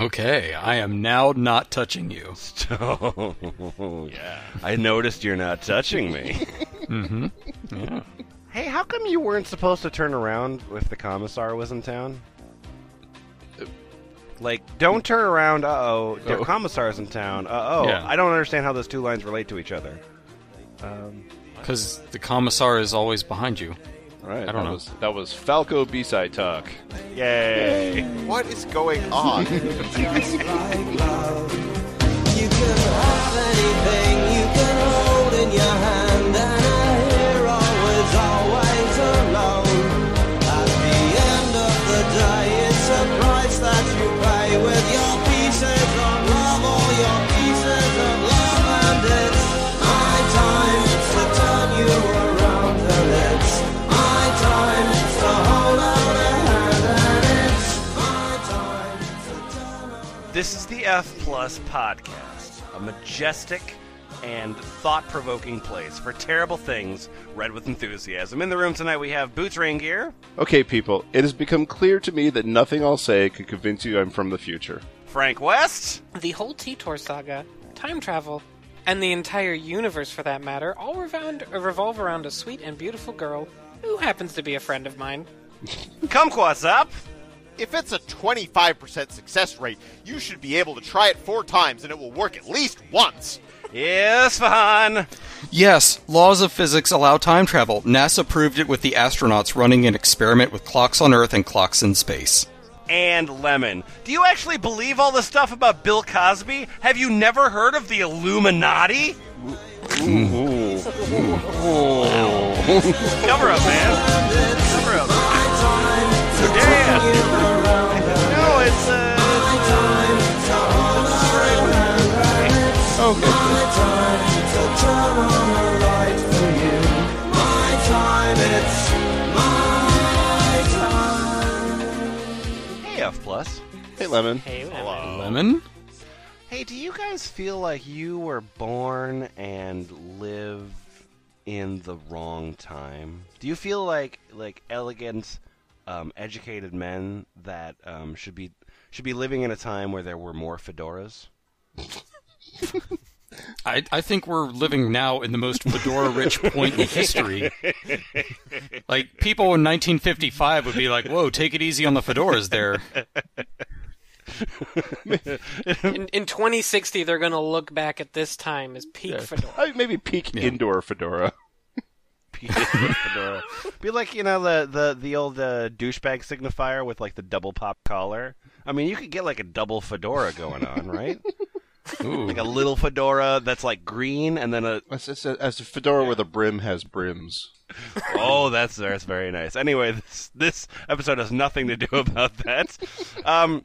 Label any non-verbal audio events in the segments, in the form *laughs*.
Okay, I am now not touching you. *laughs* yeah. I noticed you're not touching me. *laughs* Mm-hmm. Yeah. hey, how come you weren't supposed to turn around if the commissar was in town? Like, don't turn around. Uh oh, the Oh. commissar's in town. Uh oh, Yeah. I don't understand how those two lines relate to each other. Um, Because the commissar is always behind you. All right, I don't that know. Was, that was Falco B-side talk. yay! What is going on? This is the F Plus Podcast, a majestic and thought-provoking place for terrible things read with enthusiasm. In the room tonight, we have Boots Raingear, Okay, people, it has become clear to me that nothing I'll say could convince you I'm from the future. Frank West, The whole Titor saga, time travel, and the entire universe for that matter all revolve, uh, revolve around a sweet and beautiful girl who happens to be a friend of mine. Kumquatxop. If it's a 25% success rate, you should be able to try it four times and it will work at least once. Yes, fun. Yes, laws of physics allow time travel. NASA proved it with the astronauts running an experiment with clocks on Earth and clocks in space. And Lemon. Do you actually believe all the stuff about Bill Cosby? Have you never heard of the Illuminati? Cover up, man. Cover up. Yeah. No, it's uh. Hey, F plus. Hey, Lemon. Hey, Lemon? Hey, do you guys feel like you were born and live in the wrong time? Do you feel like like elegant, um, educated men that um, should be should be living in a time where there were more fedoras? I, I think we're living now in the most fedora rich point in history. like, people in 1955 would be like, whoa, take it easy on the fedoras there. in, in 2060, they're going to look back at this time as peak fedora. I, maybe peak indoor fedora. *laughs* Be like you know the the the old uh, douchebag signifier with like the double pop collar. I mean, you could get like a double fedora going on, right? *laughs* Ooh. like a little fedora that's like green, and then a As, as, as a fedora where the brim has brims. *laughs* oh, that's that's very nice. Anyway, this this episode has nothing to do *laughs* about that. Um,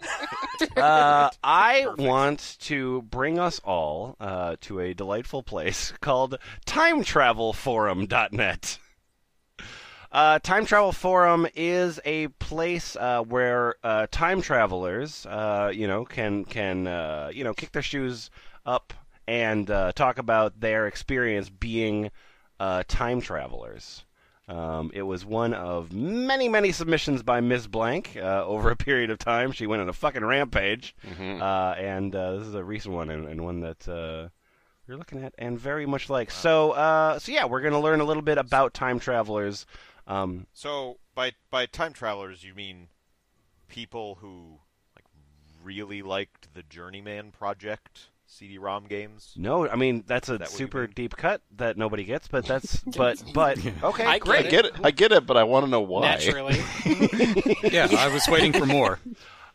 uh, I want to bring us all uh, to a delightful place called TimeTravelForum.net. Uh, Time Travel Forum is a place uh, where uh, time travelers, uh, you know, can can uh, you know kick their shoes up and uh, talk about their experience being uh, time travelers. Um, it was one of many, many submissions by Miss Blank uh, *laughs* over a period of time. She went on a fucking rampage, uh, and uh, this is a recent one and, and one that uh, we're looking at and very much like. So, uh, so yeah, we're going to learn a little bit about time travelers. Um, So by by time travelers, you mean people who like really liked the Journeyman Project CD-ROM games? no, I mean that's a That super deep cut that nobody gets, but that's *laughs* but but *laughs* okay, I get. I get it. I get it, but I want to know why. Naturally. *laughs* Yeah, I was waiting for more.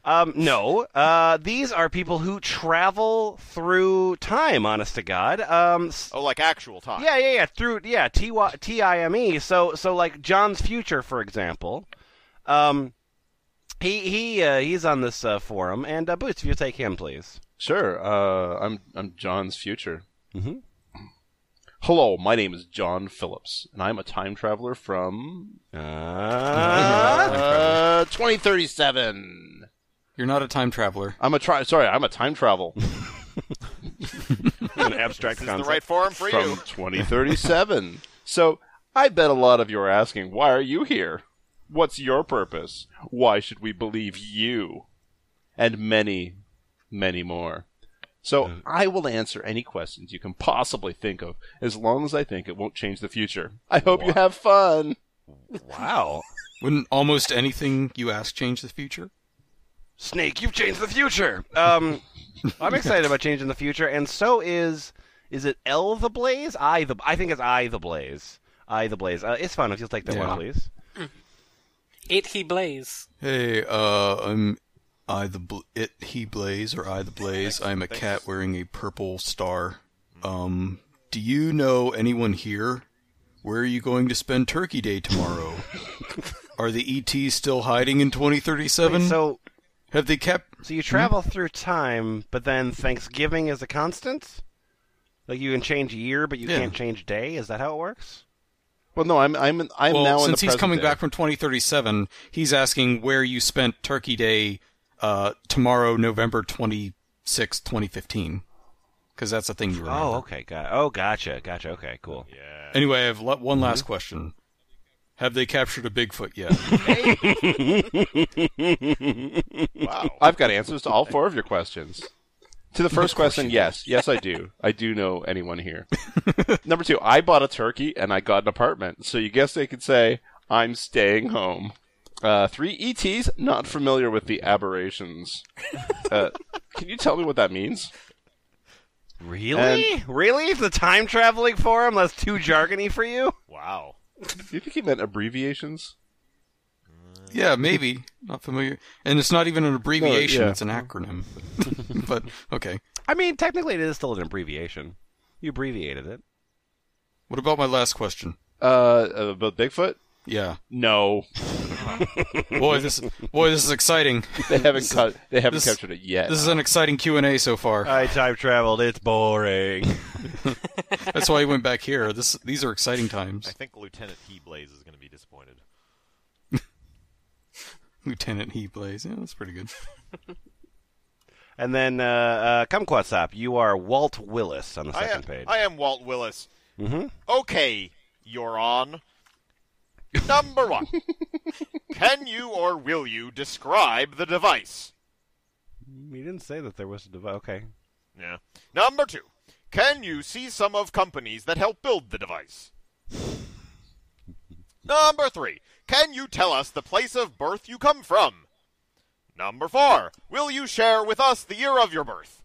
Um, no, uh, these are people who travel through time. Honest to God, um, Oh, like actual time. Yeah, yeah, yeah. Through yeah, T Y T I M E. So so like John's future, for example. Um, he he uh, he's on this uh, forum, and uh, Boots, if you take him, please. Sure. Uh, I'm I'm John's future. Mhm. Hello, my name is John Phillips, and I'm a time traveler from Uh, uh, 2037. You're not a time traveler. I'm a tri- sorry, I'm a time travel *laughs* an abstract This is concept. the right forum for from you. 2037. so I bet a lot of you are asking, why are you here? What's your purpose? Why should we believe you? And many, many more. So I will answer any questions you can possibly think of, as long as I think it won't change the future. I hope you have fun. Wow. Wouldn't almost anything you ask change the future? Snake, you've changed the future. Um, *laughs* I'm excited about changing the future, and so is is it L the Blaze? I the I think it's I the Blaze. I the Blaze. Uh, it's fun if you'll take that Yeah. one, please. It he blaze. Hey, uh, I'm I the bl- it he blaze or I the blaze. Thanks- I'm a thanks. cat wearing a purple star. Um, do you know anyone here? Where are you going to spend Turkey Day tomorrow? *laughs* are the ETs still hiding in 2037? So Have they kept? so you travel through time, but then Thanksgiving is a constant. Like you can change year, but you Yeah. can't change day. Is that how it works? Well, no, I'm I'm I'm well, now in the. Well, since he's coming day. back from 2037, he's asking where you spent Turkey Day uh, tomorrow, November 26, 2015, because that's a thing you remember. Oh, okay. Got. Oh, gotcha. Gotcha. Okay, cool. Yeah. Anyway, I have le- one Mm-hmm. last question. Have they captured a Bigfoot yet? *laughs* *laughs* Wow. I've got answers to all four of your questions. To the first question, yes, yes, I do. I do know anyone here. *laughs* Number two, I bought a turkey and I got an apartment, so you guess they could say I'm staying home. Uh, three ETs, not familiar with the aberrations. Uh, can you tell me what that means? Really? really? The time traveling forum? That's too jargony for you? Wow. Do you think he meant abbreviations? yeah, maybe. Not familiar. And it's not even an abbreviation, yeah. it's an acronym. *laughs* but, okay. I mean, technically, it is still an abbreviation. You abbreviated it. What about my last question? Uh, about Bigfoot? Yeah. No, *laughs* Boy, this boy, this is exciting. they haven't cut. They haven't this- captured it yet. This is an exciting Q&A so far. I time traveled. It's boring. *laughs* That's why I went back here. This these are exciting times. I think Lieutenant Heeblaze is going to be disappointed. *laughs* Lieutenant Heatblaze. Yeah, that's pretty good. *laughs* and then, uh, uh, Kumquatxop, you are Walt Willis on the I second am, page. I am Walt Willis. mm-hmm. Okay, you're on. Number one. *laughs* Can you or will you describe the device? You didn't say that there was a device. Okay. Yeah. Number two. Can you see some of companies that help build the device? Number three. Can you tell us the place of birth you come from? Number four. Will you share with us the year of your birth?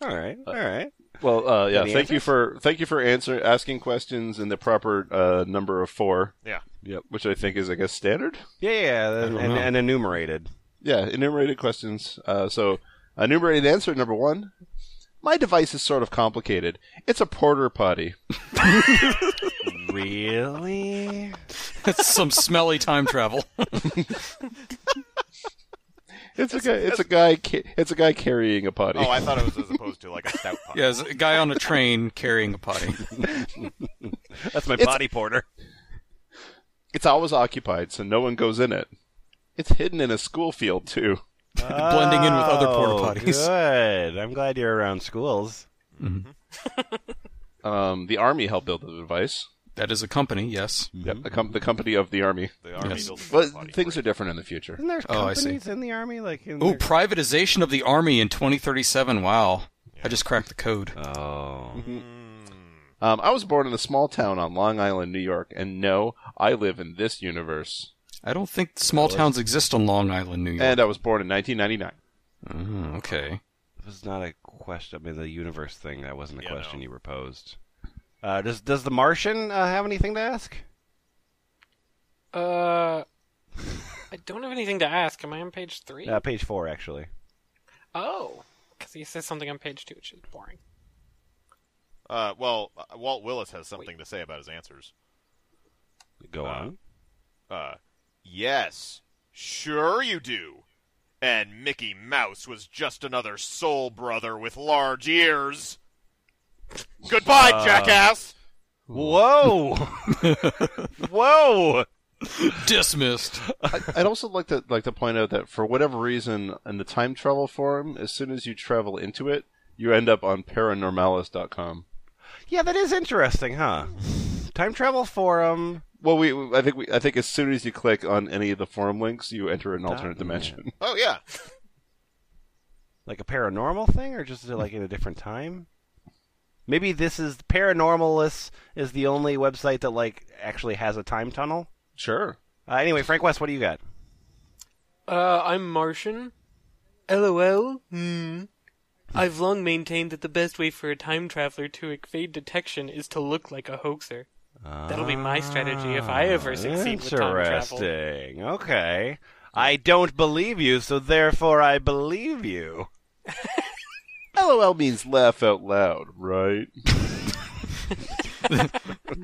All right. All right. Well, uh, yeah. Any Thank you for thank you for answer asking questions in the proper uh, number of four, Yeah. Yep. which I think is, I guess, standard. Yeah, yeah, and, and, and enumerated. Yeah, enumerated questions. Uh, so, enumerated answer number one. My device is sort of complicated. It's a porter potty. really? That's some smelly time travel. It's a guy. It's a guy. It's a guy carrying a potty. Oh, I thought it was as opposed to like a stout pop. yeah, there's a guy on a train carrying a potty. That's my It's- body porter. It's always occupied, so no one goes in it. It's hidden in a school field too. Blending in with other porta Oh, potties. Good. I'm glad you're around schools. *laughs* Um, the army helped build the device. That is a company, yes. Yep, the, com- the company of the army. The army Yes. builds But potty things for are different in the future. Isn't there Oh, I see. companies in the army? Like in Oh, their- privatization of the army in 2037. Wow. I just cracked the code. Oh. Um, I was born in a small town on Long Island, New York, and no, I live in this universe. I don't think small towns exist on Long Island, New York. And I was born in 1999. Oh, okay. It was not a question. I mean, the universe thing. That wasn't a Yeah, question no. you proposed. Uh, does Does the Martian uh, have anything to ask? Uh, I don't have anything to ask. Am I on page three? Uh, page four, actually. Oh, because he says something on page two, which is boring. Uh, well, uh, Walt Willis has something to say about his answers. Go Uh, on. Uh, yes, sure you do. And Mickey Mouse was just another soul brother with large ears. Goodbye, uh, jackass. Whoa! *laughs* Whoa! Dismissed. I'd also like to like to point out that for whatever reason, in the time travel forum, as soon as you travel into it, you end up on paranormalis.com. Yeah, that is interesting, huh? Time travel forum. Well, we I think we I think as soon as you click on any of the forum links, you enter an alternate dimension. *laughs* Oh yeah. like a paranormal thing, or just like in a different time? Maybe this is Paranormalist is the only website that like actually has a time tunnel. Sure. Uh, anyway, Frank West, what do you got? Uh, I'm Martian. LOL. Hmm. I've long maintained that the best way for a time traveler to evade detection is to look like a hoaxer. That'll be my strategy if I ever succeed with time travel. Interesting. Okay. I don't believe you, so therefore I believe you. *laughs* LOL means laugh out loud, right? *laughs*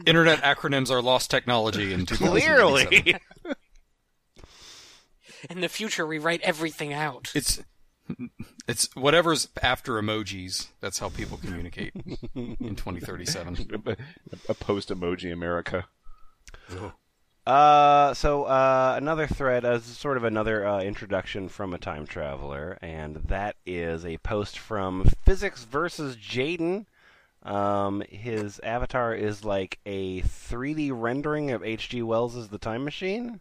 Internet acronyms are lost technology in Clearly. In the future, we write everything out. It's it's whatever's after emojis. That's how people communicate in 2037. a post emoji America. Uh, so uh, another thread as sort of another uh, introduction from a time traveler, and that is a post from Physics versus Jaden. Um, his avatar is like a 3D rendering of H.G. Wells' The Time Machine.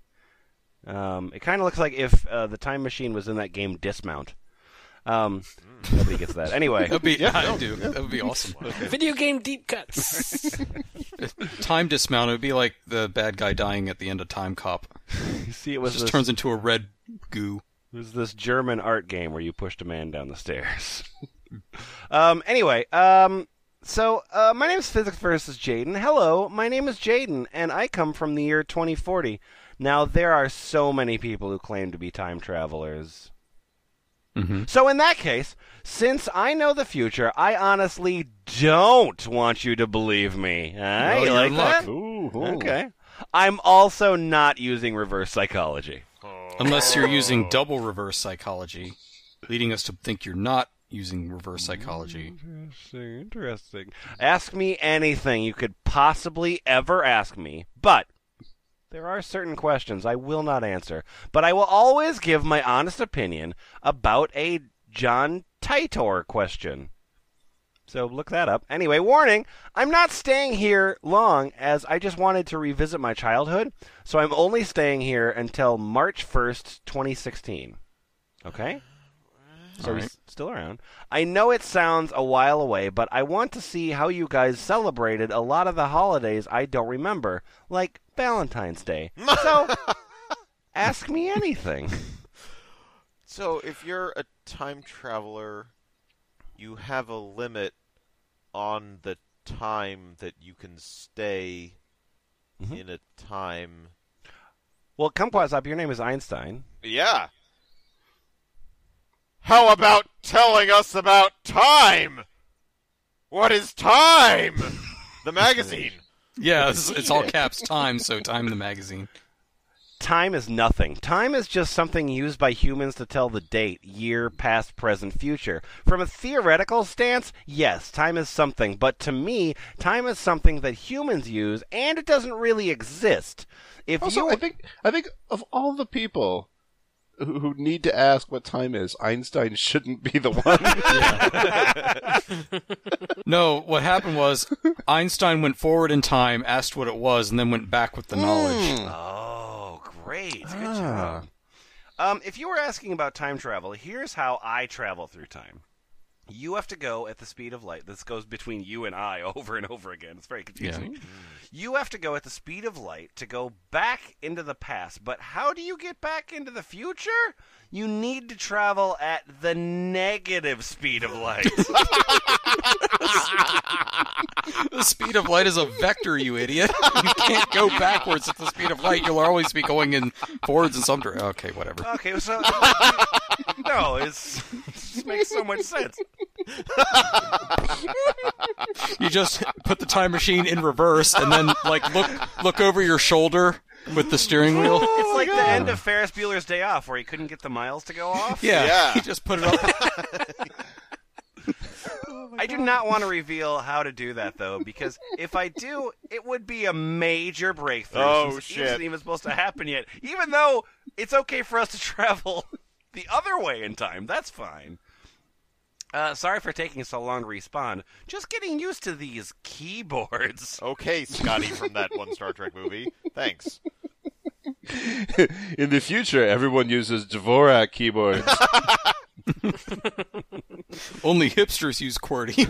Um, it kind of looks like if uh, the Time Machine was in that game Dismount. Um, nobody gets that. Anyway, That would be I do. That would be awesome. *laughs* Video game deep cuts. *laughs* Time dismount. It would be like the bad guy dying at the end of Timecop. you *laughs* see, it It was just this, turns into a red goo. it was this German art game where you pushed a man down the stairs. um, anyway, um, so uh, my name is Physics versus Jaden. Hello, my name is Jaden, and I come from the year 2040. Now there are so many people who claim to be time travelers. Mm-hmm. So in that case, since I know the future, I honestly don't want you to believe me. Well, you like luck. that? Ooh, ooh. Okay. I'm also not using reverse psychology. Unless you're using double reverse psychology, leading us to think you're not using reverse psychology. Interesting, interesting. Ask me anything you could possibly ever ask me, but there are certain questions I will not answer. But I will always give my honest opinion about a John Titor question. So look that up. Anyway, warning, I'm not staying here long as I just wanted to revisit my childhood, so I'm only staying here until March 1st, 2016. Okay? So All he's still around. I know it sounds a while away, but I want to see how you guys celebrated a lot of the holidays I don't remember, like Valentine's Day. *laughs* So, ask me anything. So, if you're a time traveler, you have a limit on the time that you can stay Mhm. in a time. Well, Kumquatxop. Your name is Einstein. Yeah. How about telling us about time? What is time? The magazine. Yeah, it's, *laughs* it's all caps time, so time the magazine. Time is nothing. Time is just something used by humans to tell the date, year, past, present, future. From a theoretical stance, yes, time is something, but to me, time is something that humans use, and it doesn't really exist. If Also, you I think I think of all the people who, who need to ask what time is, Einstein shouldn't be the one. *laughs* No, what happened was Einstein went forward in time, asked what it was, and then went back with the knowledge. Oh, great. Good Ah. job. Um, if you were asking about time travel, here's how I travel through time. You have to go at the speed of light. This goes between you and I *laughs* over and over again. It's very confusing. You have to go at the speed of light to go back into the past. But how do you get back into the future? You need to travel at the negative speed of light. *laughs* *laughs* *laughs* The speed of light is a vector, you idiot. *laughs* You can't go backwards at the speed of light. You'll always be going in forwards in some direction. Okay, whatever. okay, so uh, no, it's, it just makes so much sense. *laughs* You just put the time machine in reverse and then like look look over your shoulder with the steering wheel. It's like oh, the end of Ferris Bueller's Day Off, where he couldn't get the miles to go off. Yeah, Yeah. you just put it up. *laughs* I do not want to reveal how to do that though, because if I do, it would be a major breakthrough. Oh, since shit. It isn't even supposed to happen yet. Even though it's okay for us to *laughs* travel the other way in time, that's fine. Uh, sorry for taking so long to respond. Just getting used to these keyboards. *laughs* Okay, Scotty from that one Star Trek movie. Thanks. In the future, everyone uses Dvorak keyboards. *laughs* Only hipsters use QWERTY.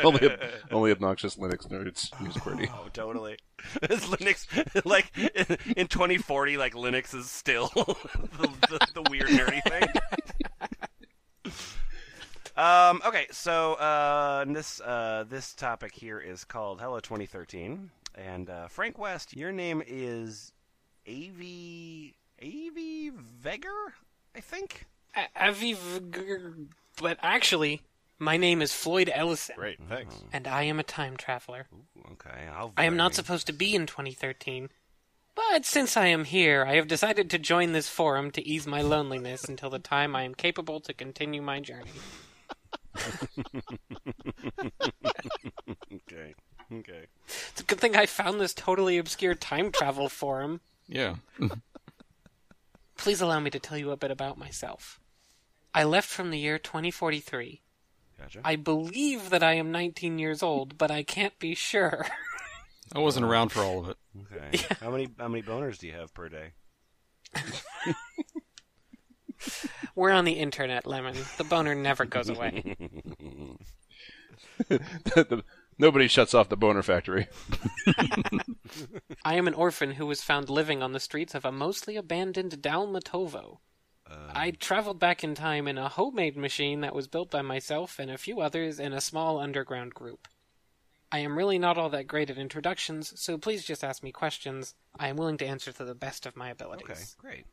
*laughs* only, only obnoxious Linux nerds use QWERTY. Oh, totally. *laughs* Is Linux like in 2040? Like Linux is still the, the, the weird nerdy thing. um. Okay. So uh, this uh, this topic here is called Hello 2013, and uh, Frank West, your name is Av Av Veger, I think. A- Aviv, but actually, my name is Floyd Ellison, Great, thanks. Mm. and I am a time traveler. Okay. I'll I am not supposed to be in 2013, but since I am here, I have decided to join this forum to ease my loneliness until the time I am capable to continue my journey. *laughs* Okay. Okay. It's a good thing I found this totally obscure time travel forum. yeah. *laughs* Please allow me to tell you a bit about myself. I left from the year 2043. Gotcha. I believe that I am 19 years old, but I can't be sure. *laughs* I wasn't around for all of it. Okay. *laughs* How many how many boners do you have per day? *laughs* We're on the internet, Lemon. The boner never goes away. The- Nobody shuts off the boner factory. *laughs* I am an orphan who was found living on the streets of a mostly abandoned Dalmatovo. I traveled back in time in a homemade machine that was built by myself and a few others in a small underground group. I am really not all that great at introductions, so please just ask me questions. I am willing to answer to the best of my abilities. Okay, great,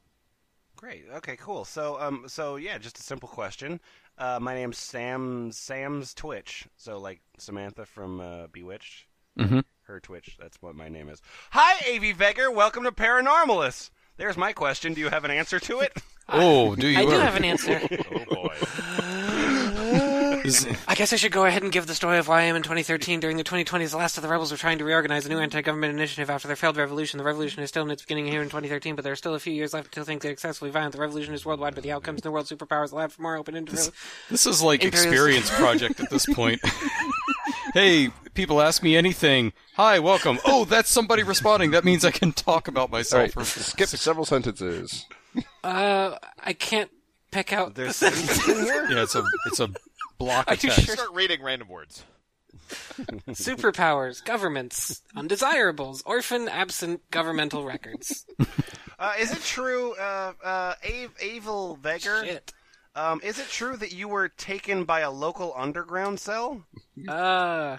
great. Okay, cool. So, um, so yeah, just a simple question. Uh, my name's Sam. Sam's Twitch. So, like Samantha from uh, Bewitched. Mhm. Her Twitch. That's what my name is. Hi, Avi Veger. Welcome to Paranormalist. There's my question. Do you have an answer to it? *laughs* Oh, do you? I do have an answer. *laughs* Oh boy. *laughs* Is- I guess I should go ahead and give the story of why I am in 2013. During the 2020s, the last of the rebels were trying to reorganize a new anti-government initiative after their failed revolution. The revolution is still in its beginning here in 2013, but there are still a few years left until things get excessively violent. The revolution is worldwide, but the outcomes in the world superpowers allowed for more open interview. This is like Imperialist- experience project at this point. *laughs* hey, people ask me anything. Hi, welcome. Oh, that's somebody responding. That means I can talk about myself. right, for skip several sentences. Uh, I can't pick out. There's sentences in here. yeah, it's a it's a block Are of you text. sure? Start reading random words. *laughs* superpowers, governments, undesirables, orphan, absent governmental records. *laughs* Uh, is it true, uh, uh, Ave, Avel Veger? Shit. Um, is it true that you were taken by a local underground cell? Uh,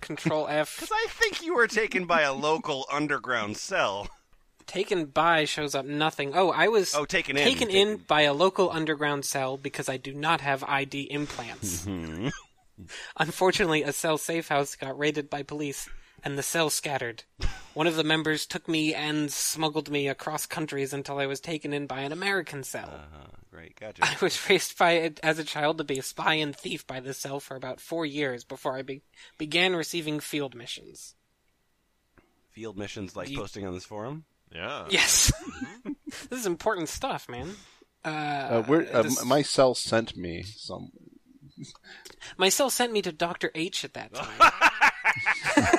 control F. *laughs* Because I think you were taken by a local underground cell. Taken by shows up nothing. Oh, I was Oh, taken in. taken in by a local underground cell because I do not have ID implants. *laughs* Unfortunately, a cell safe house got raided by police, and the cell scattered. One of the members took me and smuggled me across countries until I was taken in by an American cell. Uh, great, gotcha. I was raised by as a child to be a spy and thief by the cell for about four years before I be- began receiving field missions. Field missions like You- posting on this forum? Yeah. Yes, *laughs* this is important stuff, man. Uh, Uh, where, uh, this- my cell sent me some. my cell sent me to Doctor H at that time. *laughs*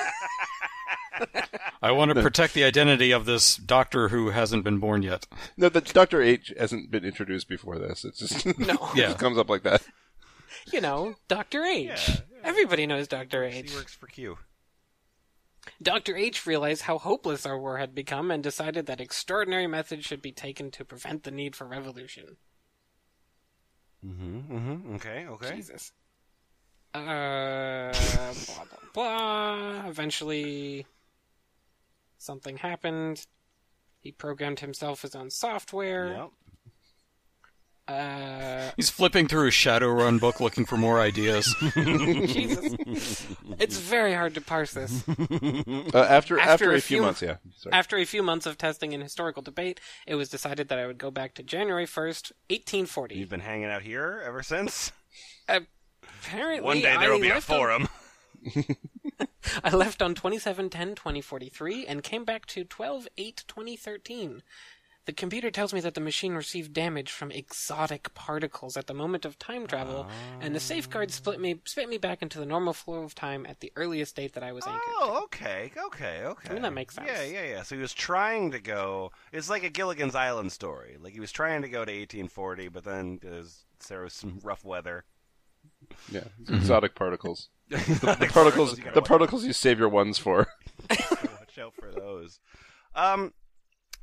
I want to protect the identity of this doctor who hasn't been born yet. No, the Doctor H hasn't been introduced before this. It's just No. *laughs* it Yeah. just comes up like that. you know, Doctor H. Everybody knows Doctor H. He works for Q. Dr. H realized how hopeless our war had become and decided that extraordinary methods should be taken to prevent the need for revolution. Mm-hmm, mm-hmm. Okay, okay. Jesus. Uh, blah, blah, blah. Eventually, something happened. He programmed himself his own software. Yep. Uh, He's flipping through his Shadowrun book looking for more ideas. *laughs* Jesus. it's very hard to parse this. Uh, after, after After a, a few, few- months, yeah. Sorry. After a few months of testing and historical debate, it was decided that I would go back to January 1st, 1840. You've been hanging out here ever since? Apparently, One day there will be a left on- forum. *laughs* *laughs* I left on 2710 2043 and came back to 12 8 2013. The computer tells me that the machine received damage from exotic particles at the moment of time travel, and the safeguard split me spit me back into the normal flow of time at the earliest date that I was anchored. Oh, okay, okay, okay. I mean, that makes sense. Yeah, yeah, yeah. So he was trying to go. It's like a Gilligan's Island story. Like he was trying to go to 1840, but then there's, there was some rough weather. Yeah, exotic particles. *laughs* The particles, you gotta the particles you save your ones for. *laughs* Watch out for those. Um,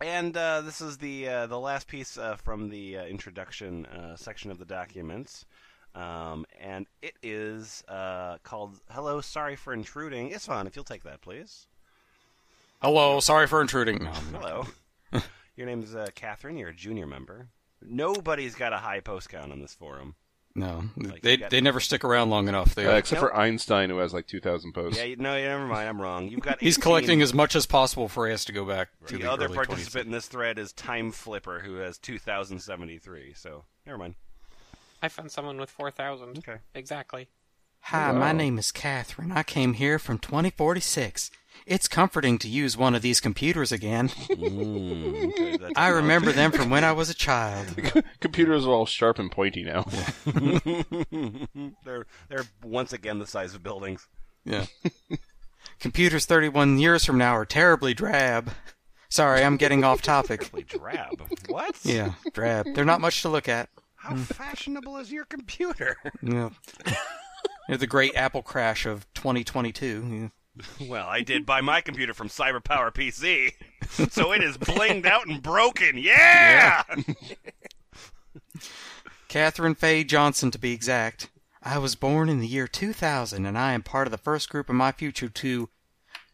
and uh, this is the uh, the last piece uh, from the uh, introduction uh, section of the documents. Um, and it is uh, called "Hello, sorry for intruding." Isfahan, if you'll take that, please. Hello, sorry for intruding. Hello. *laughs* Your name is uh, Catherine. You're a junior member. Nobody's got a high post count on this forum. No, Like, they they never stick around long enough. They, Uh, except for Einstein, who has like 2,000 posts. Yeah, no, yeah, never mind. I'm wrong. You've got. *laughs* he's collecting as much as possible before he has to go back to The, the, other early participant in this thread is Time Flipper, who has 2,073. So never mind. I found someone with 4,000. Okay. Exactly. Hi, my name is Catherine. I came here from 2046. It's comforting to use one of these computers again. *laughs* Mm, okay, I remember them from when I was a *laughs* child. Computers are all sharp and pointy now. *laughs* they're they're once again the size of buildings. Yeah. Computers 31 years from now are terribly drab. Sorry, I'm getting off topic. Terribly drab. what? Yeah, drab. They're not much to look at. How mm. fashionable is your computer? Yeah. They're the great Apple crash of 2022. Yeah. *laughs* well, I did buy my computer from CyberPower PC, *laughs* so it is blinged out and broken. Yeah. *laughs* Catherine Faye Johnson, to be exact. I was born in the year 2000, and I am part of the first group in my future to,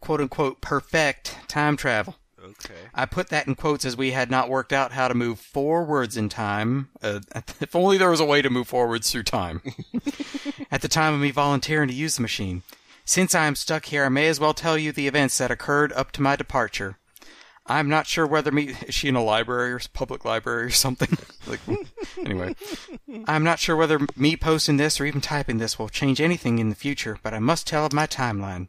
quote unquote, perfect time travel. Okay. I put that in quotes as we had not worked out how to move forwards in time. Uh, if only there was a way to move forwards through time. At the time of me volunteering to use the machine. Since I am stuck here, I may as well tell you the events that occurred up to my departure. I'm not sure whether me is she in a library or public library or something. *laughs* like anyway, I'm not sure whether me posting this or even typing this will change anything in the future, but I must tell of my timeline.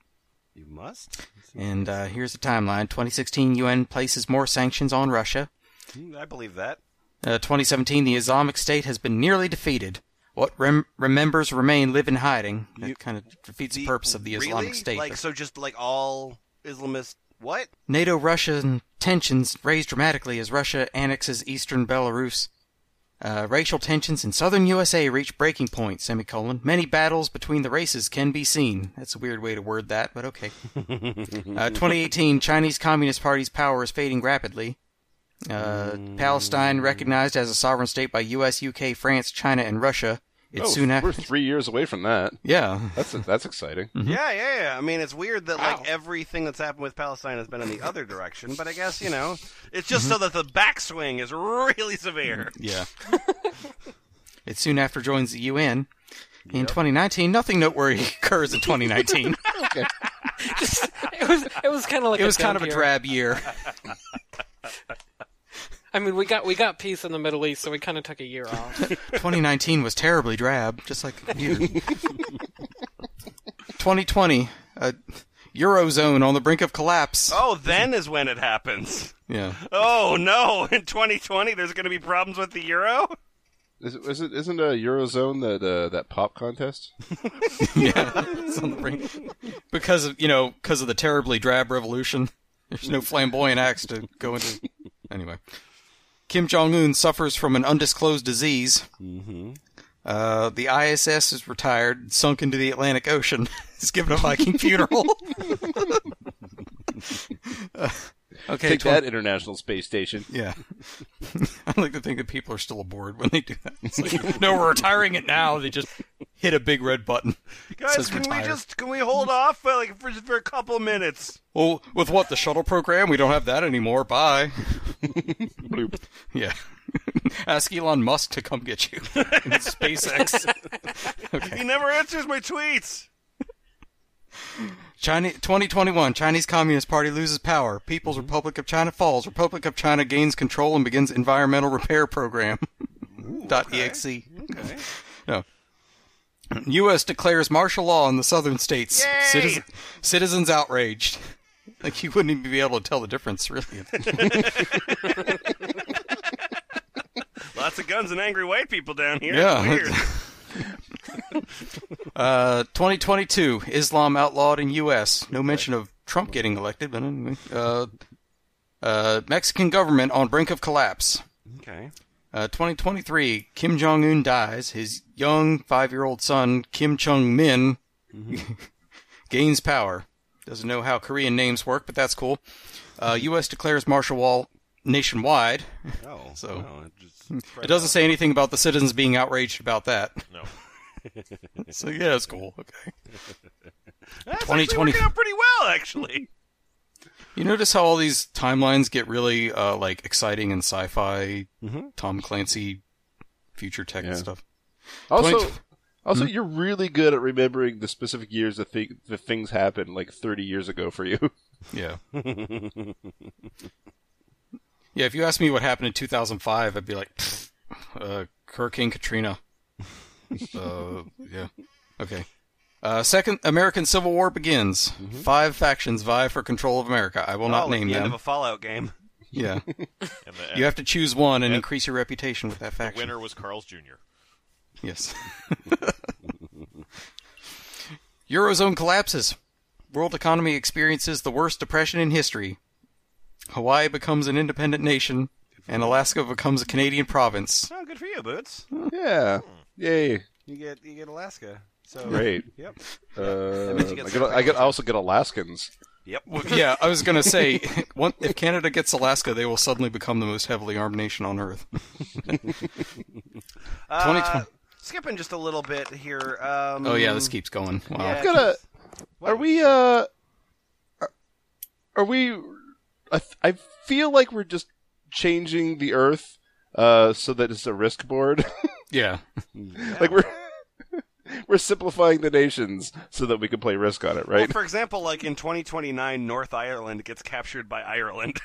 You must. And uh, here's the timeline: 2016, UN places more sanctions on Russia. Hmm, I believe that. Uh, 2017, the Islamic State has been nearly defeated. What rem- remembers remain live in hiding. That kind of defeats the purpose of the Islamic really? State. Like so, just like all Islamist. What? NATO-Russian tensions raise dramatically as Russia annexes eastern Belarus. Uh, racial tensions in southern USA reach breaking point. Semicolon. Many battles between the races can be seen. That's a weird way to word that, but okay. *laughs* uh, 2018, Chinese Communist Party's power is fading rapidly. Uh, mm. Palestine recognized as a sovereign state by U.S., U.K., France, China, and Russia. It's Oh, soon we're after. three years away from that. Yeah. That's that's exciting. *laughs* Mm-hmm. Yeah, yeah, yeah. I mean, it's weird that Wow. like everything that's happened with Palestine has been in the other direction, but I guess you know, it's just mm-hmm. so that the backswing is really severe. Mm-hmm. Yeah. *laughs* it soon after joins the UN. In 2019, nothing noteworthy *laughs* occurs in 2019. Okay. It was it was kind of like it was a kind of a drab year. I mean, we got we got peace in the Middle East, so we kind of took a year off. *laughs* 2019 was terribly drab, just like you. 2020, *laughs* a eurozone on the brink of collapse. Oh, then is when it happens. Yeah. Oh no! In 2020, there's going to be problems with the euro. Is it, is it isn't a eurozone that uh, that pop contest? *laughs* yeah. It's on the brink. Because of, you know, because of the terribly drab revolution. There's no flamboyant acts to go into. Anyway. Kim Jong Un suffers from an undisclosed disease. Mm-hmm. Uh, the ISS is retired, sunk into the Atlantic Ocean. He's given a Viking funeral. Uh, *laughs* okay, Take tw- that, International Space Station. Yeah. *laughs* I like to think that people are still aboard when they do that. It's like, *laughs* no, we're retiring it now. They just hit a big red button. Guys, Says can we just can we hold off for like for, for a couple minutes? Well, with what the shuttle program, we don't have that anymore. Bye. Bloop. *laughs* Yeah. Ask Elon Musk to come get you. in SpaceX. He never answers my tweets. China 2021 Chinese Communist Party loses power. People's mm-hmm. Republic of China falls. Republic of China gains control and begins environmental repair program. Dot exe. Okay. No. U.S. declares martial law in the southern states. Citizen, citizens outraged. Like you wouldn't even be able to tell the difference, really. *laughs* *laughs* Lots of guns and angry white people down here. Yeah. *laughs* *laughs* Uh, 2022, Islam outlawed in U.S. No mention of Trump getting elected, but anyway. Uh, uh, Mexican government on brink of collapse. okay. Uh, 2023, Kim Jong Un dies. His young five-year-old son, Kim Chung Min, *laughs* gains power. Doesn't know how Korean names work, but that's cool. Uh, U.S. declares martial law nationwide. Oh, *laughs* So- no, it It doesn't say anything about the citizens being outraged about that. No. So yeah, it's cool. Okay. *laughs* That's 2020 actually working out pretty well, actually. *laughs* You notice how all these timelines get really uh, like exciting and sci-fi, Tom Clancy, future tech and Yeah. stuff. Also, 20 also, you're really good at remembering the specific years that th- the things happened, like 30 years ago for you. *laughs* Yeah. yeah. If you asked me what happened in 2005, I'd be like, uh, Hurricane Katrina. *laughs* uh, yeah. Okay. Uh, second American Civil War begins. Five factions vie for control of America. I will oh, not like name the end them. of a Fallout game. Yeah. *laughs* You have to choose one and and- increase your reputation with that the faction. winner was Carl's Jr. Yes. *laughs* Eurozone collapses. World economy experiences the worst depression in history. Hawaii becomes an independent nation, and Alaska becomes a Canadian province. Oh, good for you, Boots. yeah. Yay. You get you get Alaska. So Great. *laughs* Yep. Uh, means you get I, get, I get, I also get Alaskans. Yep. yeah, I was gonna say, *laughs* one, if Canada gets Alaska, they will suddenly become the most heavily armed nation on Earth. *laughs* Uh, skipping just a little bit here. Um, Oh yeah, this keeps going. Wow. yeah, I've got a. Are we? Uh, are, are we? I, th- I feel like we're just changing the Earth, uh, so that it's a risk board. Yeah. like we're *laughs* we're simplifying the nations so that we can play risk on it, Well, right? for example, like in 2029, North Ireland gets captured by Ireland.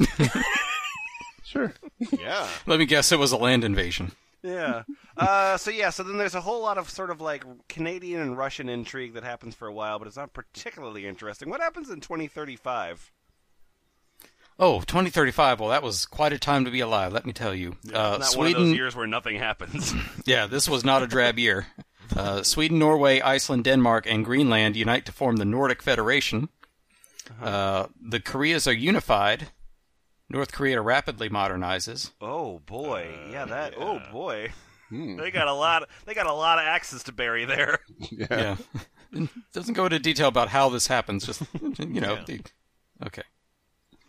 *laughs* sure. Yeah. Let me guess, it was a land invasion. Yeah. Uh, so yeah. So then there's a whole lot of sort of like Canadian and Russian intrigue that happens for a while, but it's not particularly interesting. What happens in 2035? Oh, 2035. Well, that was quite a time to be alive, let me tell you. uh, not one of Sweden, those years where nothing happens. *laughs* *laughs* Yeah, this was not a drab year. Uh, Sweden, Norway, Iceland, Denmark, and Greenland unite to form the Nordic Federation. Uh, the Koreas are unified. North Korea rapidly modernizes. oh boy. yeah. That. Oh yeah. boy. Hmm. They got a lot. They got a lot of axes to bury there. *laughs* Yeah. Doesn't go into detail about how this happens. Just you know. The, okay.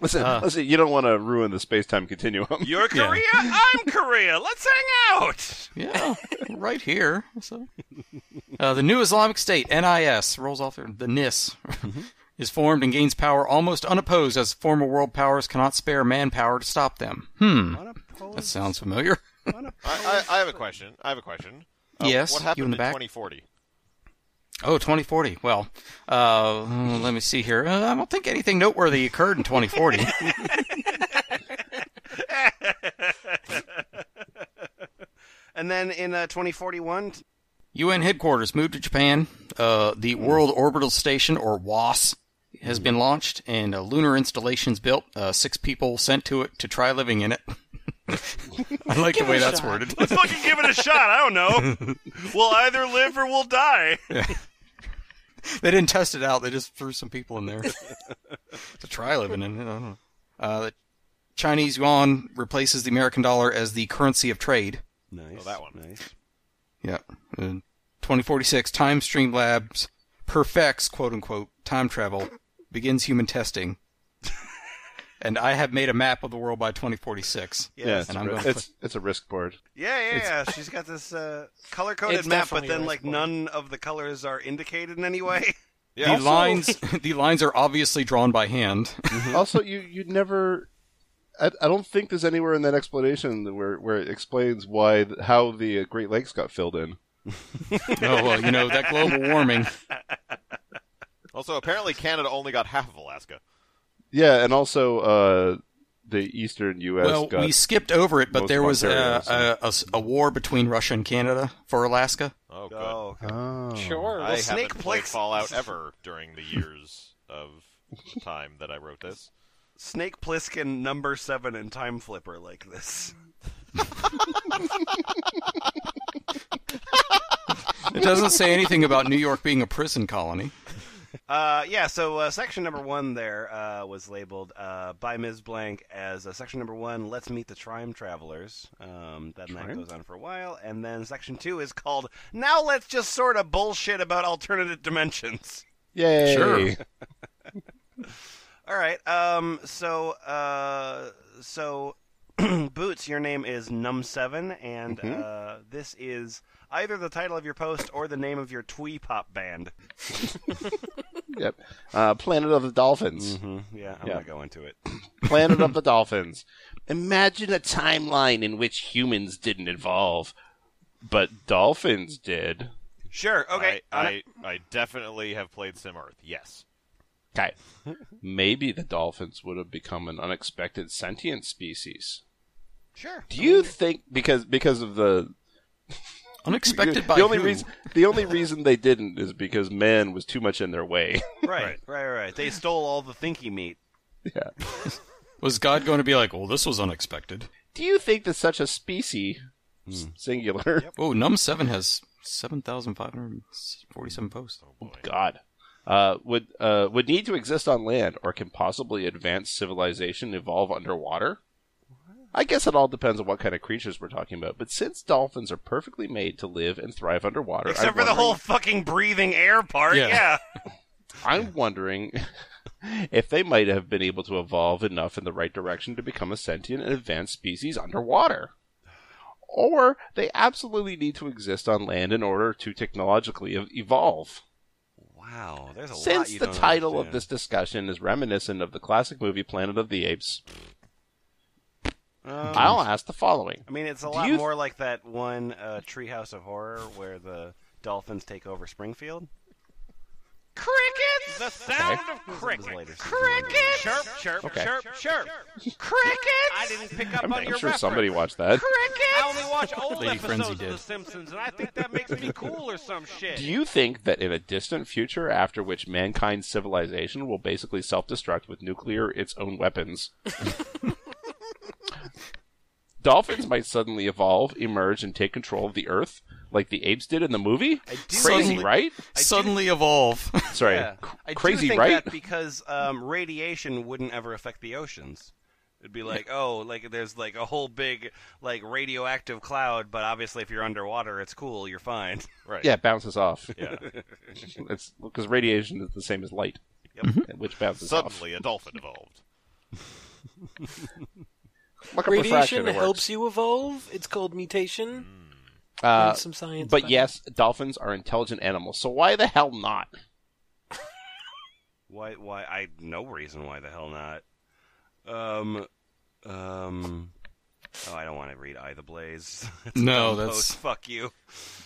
Listen, Uh. listen. You don't want to ruin the space-time continuum. You're Yeah. Korea. I'm Korea. Let's hang out. Yeah, right here. So, uh, the new Islamic State (NIS) rolls off there. The NIS is formed and gains power almost unopposed, as former world powers cannot spare manpower to stop them. Hmm, that sounds familiar. I, I, I have a question. I have a question. Uh, Yes, What you happened in the in back? 2040? Oh, 2040. Well, uh, let me see here. Uh, I don't think anything noteworthy occurred in 2040. *laughs* And then in uh, 2041, UN headquarters moved to Japan. Uh, the World Orbital Station, or WAS, has been launched, and a lunar installation's built. Uh, six people sent to it to try living in it. *laughs* I like the way that's worded. let's fucking give it a shot. I don't know. *laughs* We'll either live or we'll die. *laughs* they didn't test it out. They just threw some people in there to try living in it. I don't know. Uh, the Chinese yuan replaces the American dollar as the currency of trade. Nice. Oh, that one. Nice. Yeah. Uh, 2046, Time Stream Labs perfects, quote unquote, time travel, begins human testing. And I have made a map of the world by 2046. Yeah, it's, and a, I'm ri- going it's it's a risk board. Yeah, yeah, yeah. She's got this uh, color coded map, but then like risk none of the colors are indicated in any way. *laughs* the lines *laughs* the lines are obviously drawn by hand. *laughs* also, you you never. I, I don't think there's anywhere in that explanation where where it explains why how the uh, Great Lakes got filled in. oh well, you know that global warming. Also, apparently Canada only got half of Alaska. Yeah, and also uh, the eastern U.S. Well, got we skipped over it, but most there was Ontario, a, so- a, a s- a war between Russia and Canada for Alaska. Oh, good. Oh, Oh. Sure. I Snake haven't played Plix- Fallout *laughs* ever during the years of the time that I wrote this. Snake Plissken number seven and Time Flipper like this. It doesn't say anything about New York being a prison colony. Uh, yeah, so uh, section number one there uh, was labeled uh, by Ms. Blank as uh, section number one, Let's Meet the Time Travelers. Um, then that Trime? goes on for a while. And then section two is called, Now Let's Just Sort of Bullshit About Alternative Dimensions. Yay! Sure. *laughs* All right. Um. So. Uh. So. *clears throat* Boots, your name is Num7, and Mm-hmm. uh, this is either the title of your post or the name of your twee pop band. *laughs* Yep. Uh, Planet of the Dolphins. Mm-hmm. Yeah, I'm Yeah. gonna go into it. *laughs* *laughs* Planet of the Dolphins. Imagine a timeline in which humans didn't evolve, but dolphins did. Sure. Okay. I. I, I definitely have played Sim Earth. Yes. Okay. Maybe the dolphins would have become an unexpected sentient species. Sure. Do you think because because of the Unexpected by the only who? reason the only reason they didn't is because man was too much in their way. Right, right, right. They stole all the thinky meat. yeah. *laughs* Was God going to be like, well, this was unexpected? Do you think that such a species s- singular Oh, Num Seven has seven thousand five hundred forty-seven posts. Oh, god uh, would uh, would need to exist on land, or can possibly advanced civilization evolve underwater? I guess it all depends on what kind of creatures we're talking about. But since dolphins are perfectly made to live and thrive underwater, Except I'm for the whole fucking breathing air part. Yeah. Yeah. *laughs* I'm wondering *laughs* if they might have been able to evolve enough in the right direction to become a sentient and advanced species underwater. Or they absolutely need to exist on land in order to technologically evolve. Wow. There's a lot. Since you the don't title of this discussion is reminiscent of the classic movie Planet of the Apes, Um, I'll ask the following. I mean, it's a Do lot you- more like that one uh, Treehouse of Horror where the dolphins take over Springfield. Crickets! The sound Okay. of This crickets. Crickets! Chirp, chirp, Okay. chirp, chirp. Crickets! I didn't pick up I'm, on I'm your sure reference. somebody watched that. Crickets! I only watch old Lady Frenzy episodes of did. The Simpsons, and I think that makes me cool or some shit. Do you think that in a distant future after which mankind's civilization will basically self destruct with nuclear its own weapons, *laughs* dolphins might suddenly evolve, emerge, and take control of the Earth like the apes did in the movie? do Crazy, think- right? Suddenly evolve. Sorry, Yeah. c- I do *laughs* crazy, think right? that because um, radiation wouldn't ever affect the oceans. It'd be like, oh, like there's like a whole big like radioactive cloud, but obviously if you're underwater, it's cool, you're fine. *laughs* Right. Yeah, it bounces off. *laughs* Yeah. it's because radiation is the same as light, Yep. which bounces off. Suddenly, a dolphin evolved. Look Radiation it helps you evolve. It's called mutation. Uh, some science. but about yes, dolphins are intelligent animals. So why the hell not? Why? Why? I no reason why the hell not. Um, um. Oh, I don't want to read "Eye the Blaze." *laughs* It's No, that's- post. fuck you.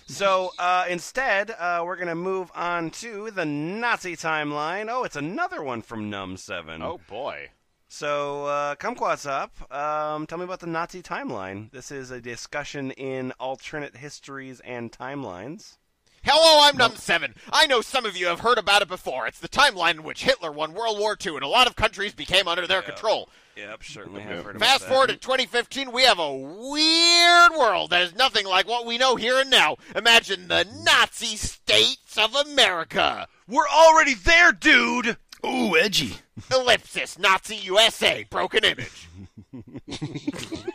So uh, instead, uh, we're gonna move on to the Nazi timeline. Oh, it's another one from Num Seven. Oh boy. So, uh, Kumquatxop. Um, tell me about the Nazi timeline. This is a discussion in alternate histories and timelines. Hello, I'm Num Seven. I know some of you have heard about it before. It's the timeline in which Hitler won World War II, and a lot of countries became under their control. Yep, certainly have heard about Fast that. forward to 2015, we have a weird world that is nothing like what we know here and now. Imagine the Nazi states of America. We're already there, dude. Ooh, edgy. Ellipsis, Nazi USA, broken image. *laughs*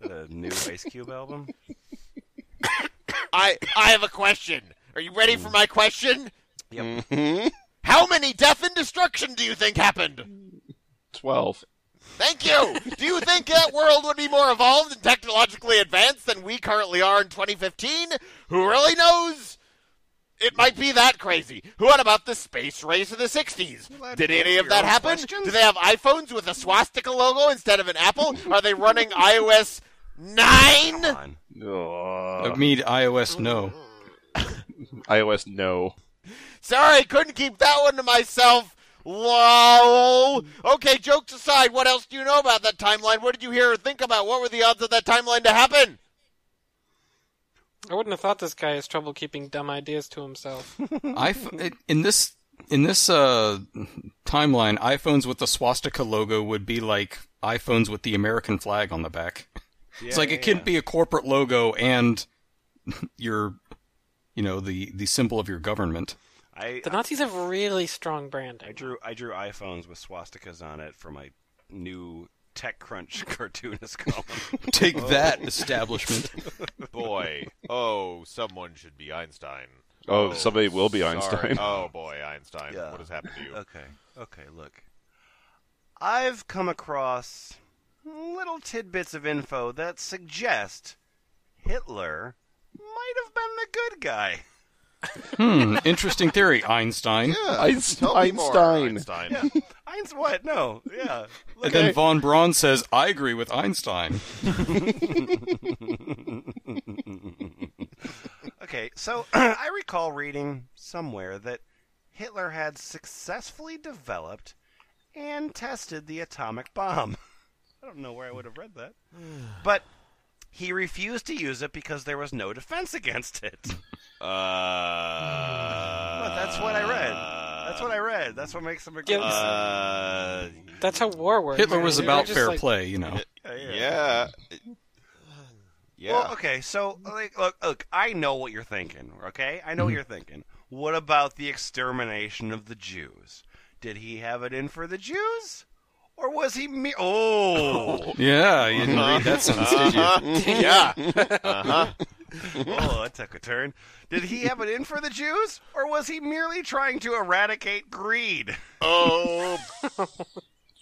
The new Ice Cube album. I I have a question. Are you ready for my question? Yep. Mm-hmm. How many death and destruction do you think happened? Twelve. Thank you. Do you think that world would be more evolved and technologically advanced than we currently are in 2015? Who really knows? It might be that crazy. What about the space race of the 60s? Did any of that happen? questions? Do they have iPhones with a swastika logo instead of an apple? Are they running *laughs* iOS 9? Come I mean, iOS, no. *laughs* iOS, no. Sorry, couldn't keep that one to myself. Lol. Okay, jokes aside, what else do you know about that timeline? What did you hear or think about? What were the odds of that timeline to happen? I wouldn't have thought this guy has trouble keeping dumb ideas to himself. *laughs* iPhone in this in this uh, timeline, iPhones with the swastika logo would be like iPhones with the American flag on the back. it's like it can be a corporate logo and your, you know, the the symbol of your government. I The Nazis have really strong brand. I drew I drew iPhones with swastikas on it for my new TechCrunch *laughs* cartoonist column. Take oh. that, establishment. *laughs* Boy, oh, someone should be Einstein. Oh, oh, somebody will be sorry. Einstein. Oh boy, Einstein. Yeah. What has happened to you? Okay, okay, look. I've come across little tidbits of info that suggest Hitler might have been the good guy. *laughs* Hmm, interesting theory, Einstein. Einst- Tell me more, Einstein. Einstein. Ein's what? No, yeah. And then von Braun says, "I agree with Einstein." *laughs* Okay, so *clears throat* I recall reading somewhere that Hitler had successfully developed and tested the atomic bomb. *laughs* I don't know where I would have read that. *sighs* But he refused to use it because there was no defense against it. *laughs* Uh, But that's what I read. That's what I read. That's what makes them. a Yeah, good Uh, That's how war works. Hitler was They're about fair like- play, you know. yeah. Yeah. Well, okay, so like, look, look, I know what you're thinking. Okay, I know Mm-hmm. what you're thinking. What about the extermination of the Jews? Did he have it in for the Jews, or was he me? Oh, *laughs* Yeah, you didn't read that sentence, did you? *laughs* yeah. *laughs* Uh-huh. *laughs* oh, that took a turn. Did he have it in for the Jews, or was he merely trying to eradicate greed? Oh,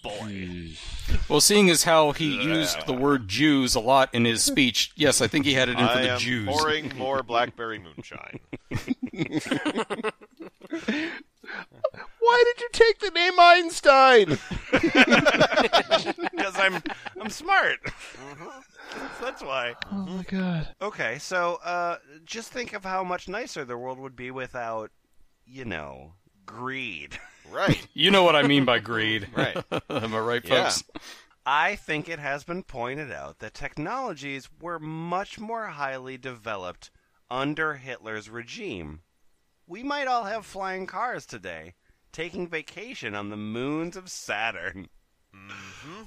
boy. *laughs* Well, seeing as how he used the word Jews a lot in his speech, yes, I think he had it in for I the am Jews. pouring more blackberry moonshine. *laughs* Why did you take the name Einstein? *laughs* Because I'm I'm smart. That's why. Oh my god. Okay, so uh, just think of how much nicer the world would be without, you know, greed. Right. *laughs* You know what I mean by greed. Right. *laughs* Am I right, Yeah. folks? I think it has been pointed out that technologies were much more highly developed under Hitler's regime. We might all have flying cars today, taking vacation on the moons of Saturn.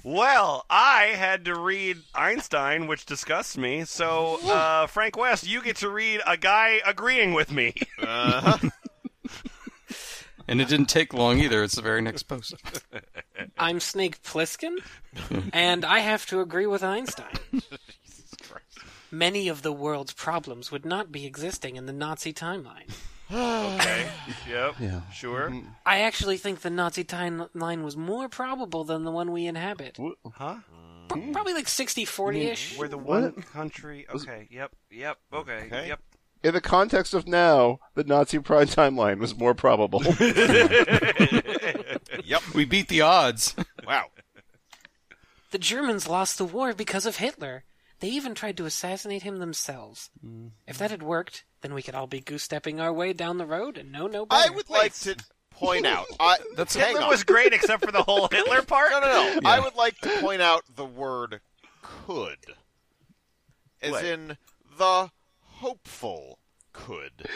Well, I had to read Einstein, which disgusts me. So, uh, Frank West, you get to read a guy agreeing with me. Uh-huh. *laughs* And it didn't take long either. It's the very next post. *laughs* I'm Snake Plissken, *laughs* and I have to agree with Einstein. Many of the world's problems would not be existing in the Nazi timeline. Okay. Yep. *sighs* Yeah. Sure. Mm-hmm. I actually think the Nazi timeline was more probable than the one we inhabit. Huh? Pro- hmm. Probably like 60 40 ish. We're the one country. Okay. Yep. Yep. Okay. Okay. Yep. In the context of now, the Nazi Pride timeline was more probable. *laughs* Yep. We beat the odds. Wow. The Germans lost the war because of Hitler. They even tried to assassinate him themselves. Mm-hmm. If that had worked, then we could all be goose stepping our way down the road and know no I better. would like to point *laughs* out. I, *laughs* That's Hitler was great except for the whole *laughs* Hitler part. No, no, no. I would like to point out the word could. As What? in the hopeful could.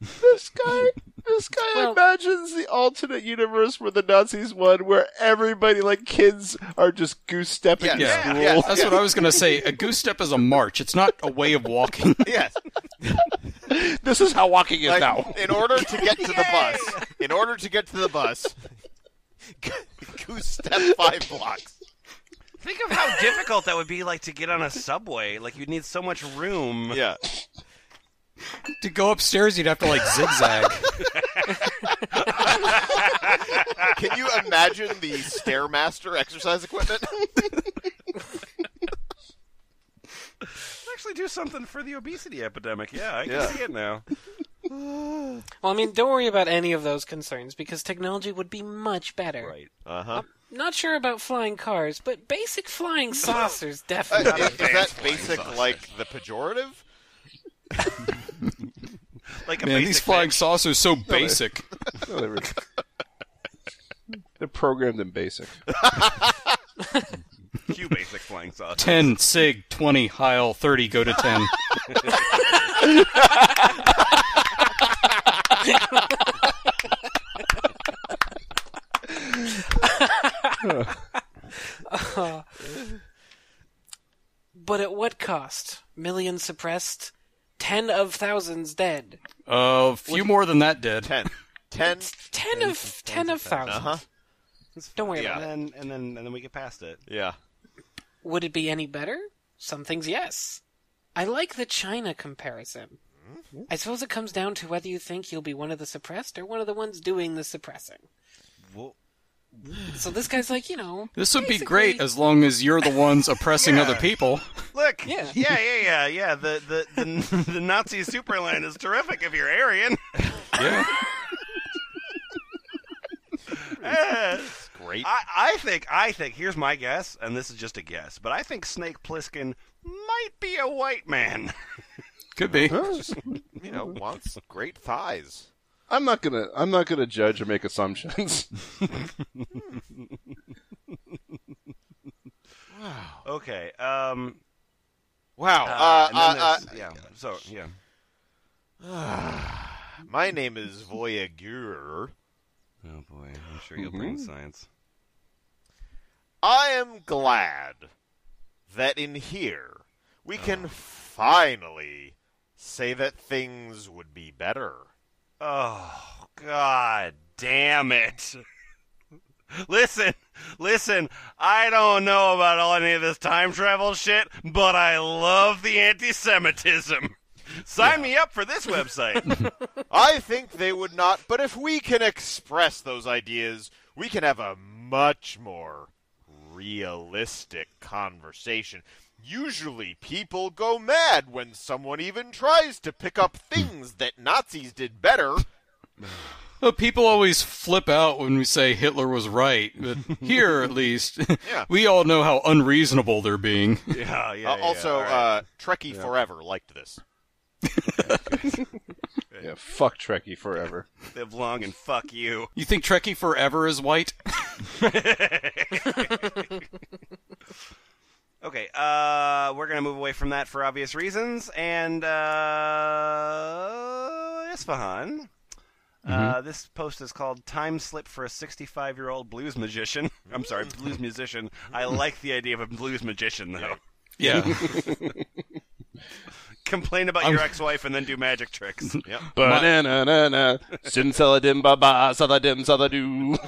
this guy, this guy Well- imagines the alternate universe where the Nazis won, where everybody, like kids, are just goose stepping Yeah, to yeah, school. yeah. That's what I was going to say. A goose step is a march. It's not a way of walking. *laughs* Yes. This is how walking is Like, now. in order to get to the bus, in order to get to the bus, *laughs* goose step five blocks. Think of how difficult that would be, like to get on a subway. Like you'd need so much room. Yeah. To go upstairs, you'd have to like zigzag. Can you imagine the Stairmaster exercise equipment? Actually, do something for the obesity epidemic. Yeah, I can Yeah. see it now. Well, I mean, don't worry about any of those concerns because technology would be much better. Right. Uh huh. Not sure about flying cars, but basic flying *laughs* saucers Uh, definitely. is, is that basic like the pejorative? *laughs* Like a Man, basic these flying bitch. saucers so basic. Oh, they were- They're programmed in basic. *laughs* Q basic flying saucer. 10, SIG, 20, Heil, 30, go to 10. *laughs* but at what cost? millions suppressed, ten of thousands dead. A few more than that dead. Ten. Ten. Ten of ten of thousands. Uh huh. Don't worry Yeah. about And then and then and then we get past it. Yeah. Would it be any better? Some things, yes. I like the China comparison. I suppose it comes down to whether you think you'll be one of the suppressed or one of the ones doing the suppressing. Well, So this guy's like, you know, This would be great as long as you're the ones oppressing Yeah. other people. look, Yeah. yeah, yeah, yeah, yeah. The the the, *laughs* the Nazi superland is terrific if you're Aryan. Yeah. *laughs* Great. I, I think I think here's my guess, and this is just a guess, but I think Snake Plissken might be a white man. *laughs* Could be. you know, wants great thighs. I'm not gonna. I'm not gonna judge or make assumptions. *laughs* wow. okay. Um. Wow. Uh, Uh, uh, uh, yeah. So yeah. *sighs* my name is Voyager. Oh boy, I'm sure you'll bring the science. I am glad that in here we can finally say that things would be better. Oh God, damn it! *laughs* listen, listen. I don't know about all any of this time travel shit, but I love the anti-Semitism. Sign me up for this website. *laughs* I think they would not, but if we can express those ideas, we can have a much more realistic conversation. Usually, people go mad when someone even tries to pick up things that Nazis did better. Well, people always flip out when we say Hitler was right, but *laughs* here, at least, Yeah. *laughs* we all know how unreasonable they're being. yeah, yeah. Uh, yeah, also, all right. uh, Trekkie Forever liked this. *laughs* yeah, fuck Trekkie forever. live long and fuck you. You think Trekkie Forever is white? Okay, uh, we're gonna move away from that for obvious reasons, and uh, Isfahan. Uh, this post is called "Time Slip for a 65-Year-old Blues Magician." *laughs* I'm sorry, blues musician. I *laughs* like the idea of a blues magician, though. Yeah. *laughs* Complain about your ex-wife and then do magic tricks. Yep. Ba-na-na-na-na. Sin saladim ba ba saladim saladoo.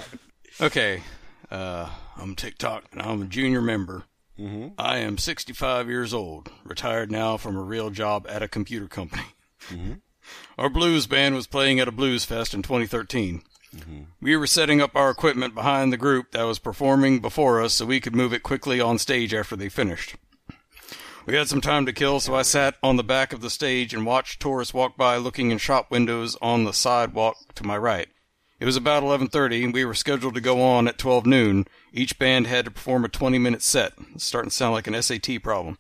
Okay. Uh, I'm TikTok and I'm a junior member. Mm-hmm. I am 65 years old, retired now from a real job at a computer company. *laughs* Our blues band was playing at a blues fest in 2013. We were setting up our equipment behind the group that was performing before us so we could move it quickly on stage after they finished. We had some time to kill, so I sat on the back of the stage and watched tourists walk by looking in shop windows on the sidewalk to my right. It was about 11:30 and we were scheduled to go on at 12 noon. Each band had to perform a 20-minute set. It's starting to sound like an SAT problem.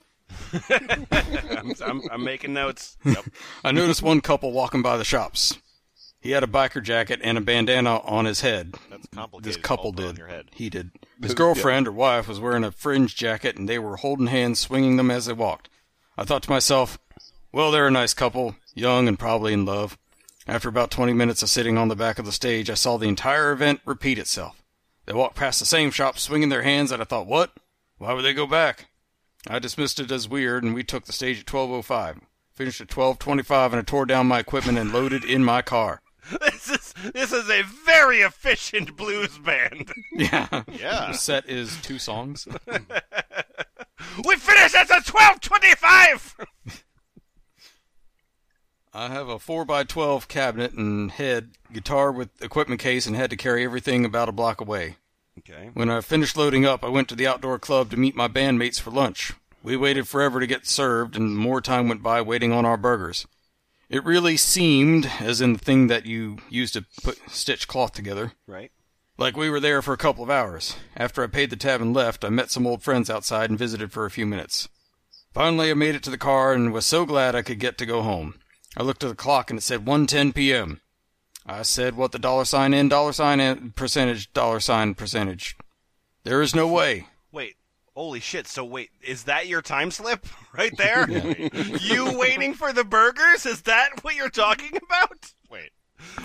*laughs* I'm, I'm, I'm making notes. Yep. *laughs* I noticed one couple walking by the shops. He had a biker jacket and a bandana on his head. That's complicated. This couple did. He did. *laughs* His girlfriend or wife was wearing a fringe jacket and they were holding hands, swinging them as they walked. I thought to myself, well, they're a nice couple, young and probably in love. After about 20 minutes of sitting on the back of the stage, I saw the entire event repeat itself. They walked past the same shop, swinging their hands, and I thought, what? Why would they go back? I dismissed it as weird, and we took the stage at 12.05. Finished at 12.25, and I tore down my equipment and loaded in my car. *laughs* this is this is a very efficient blues band. *laughs* Yeah. Yeah. The set is two songs. *laughs* we finished at the 12:25. I have a 4x12 cabinet and head, guitar with equipment case, and had to carry everything about a block away. Okay. When I finished loading up, I went to the outdoor club to meet my bandmates for lunch. We waited forever to get served, and more time went by waiting on our burgers. It really seemed, as in the thing that you use to put stitch cloth together, Right. like we were there for a couple of hours. After I paid the tab and left, I met some old friends outside and visited for a few minutes. Finally, I made it to the car and was so glad I could get to go home. I looked at the clock and it said 1:10 p.m. I said what the dollar sign in, dollar sign in, percentage, dollar sign, percentage. There is no way. Wait. Holy shit. So wait, is that your time slip *laughs* right there? *laughs* you waiting for the burgers? Is that what you're talking about? Wait.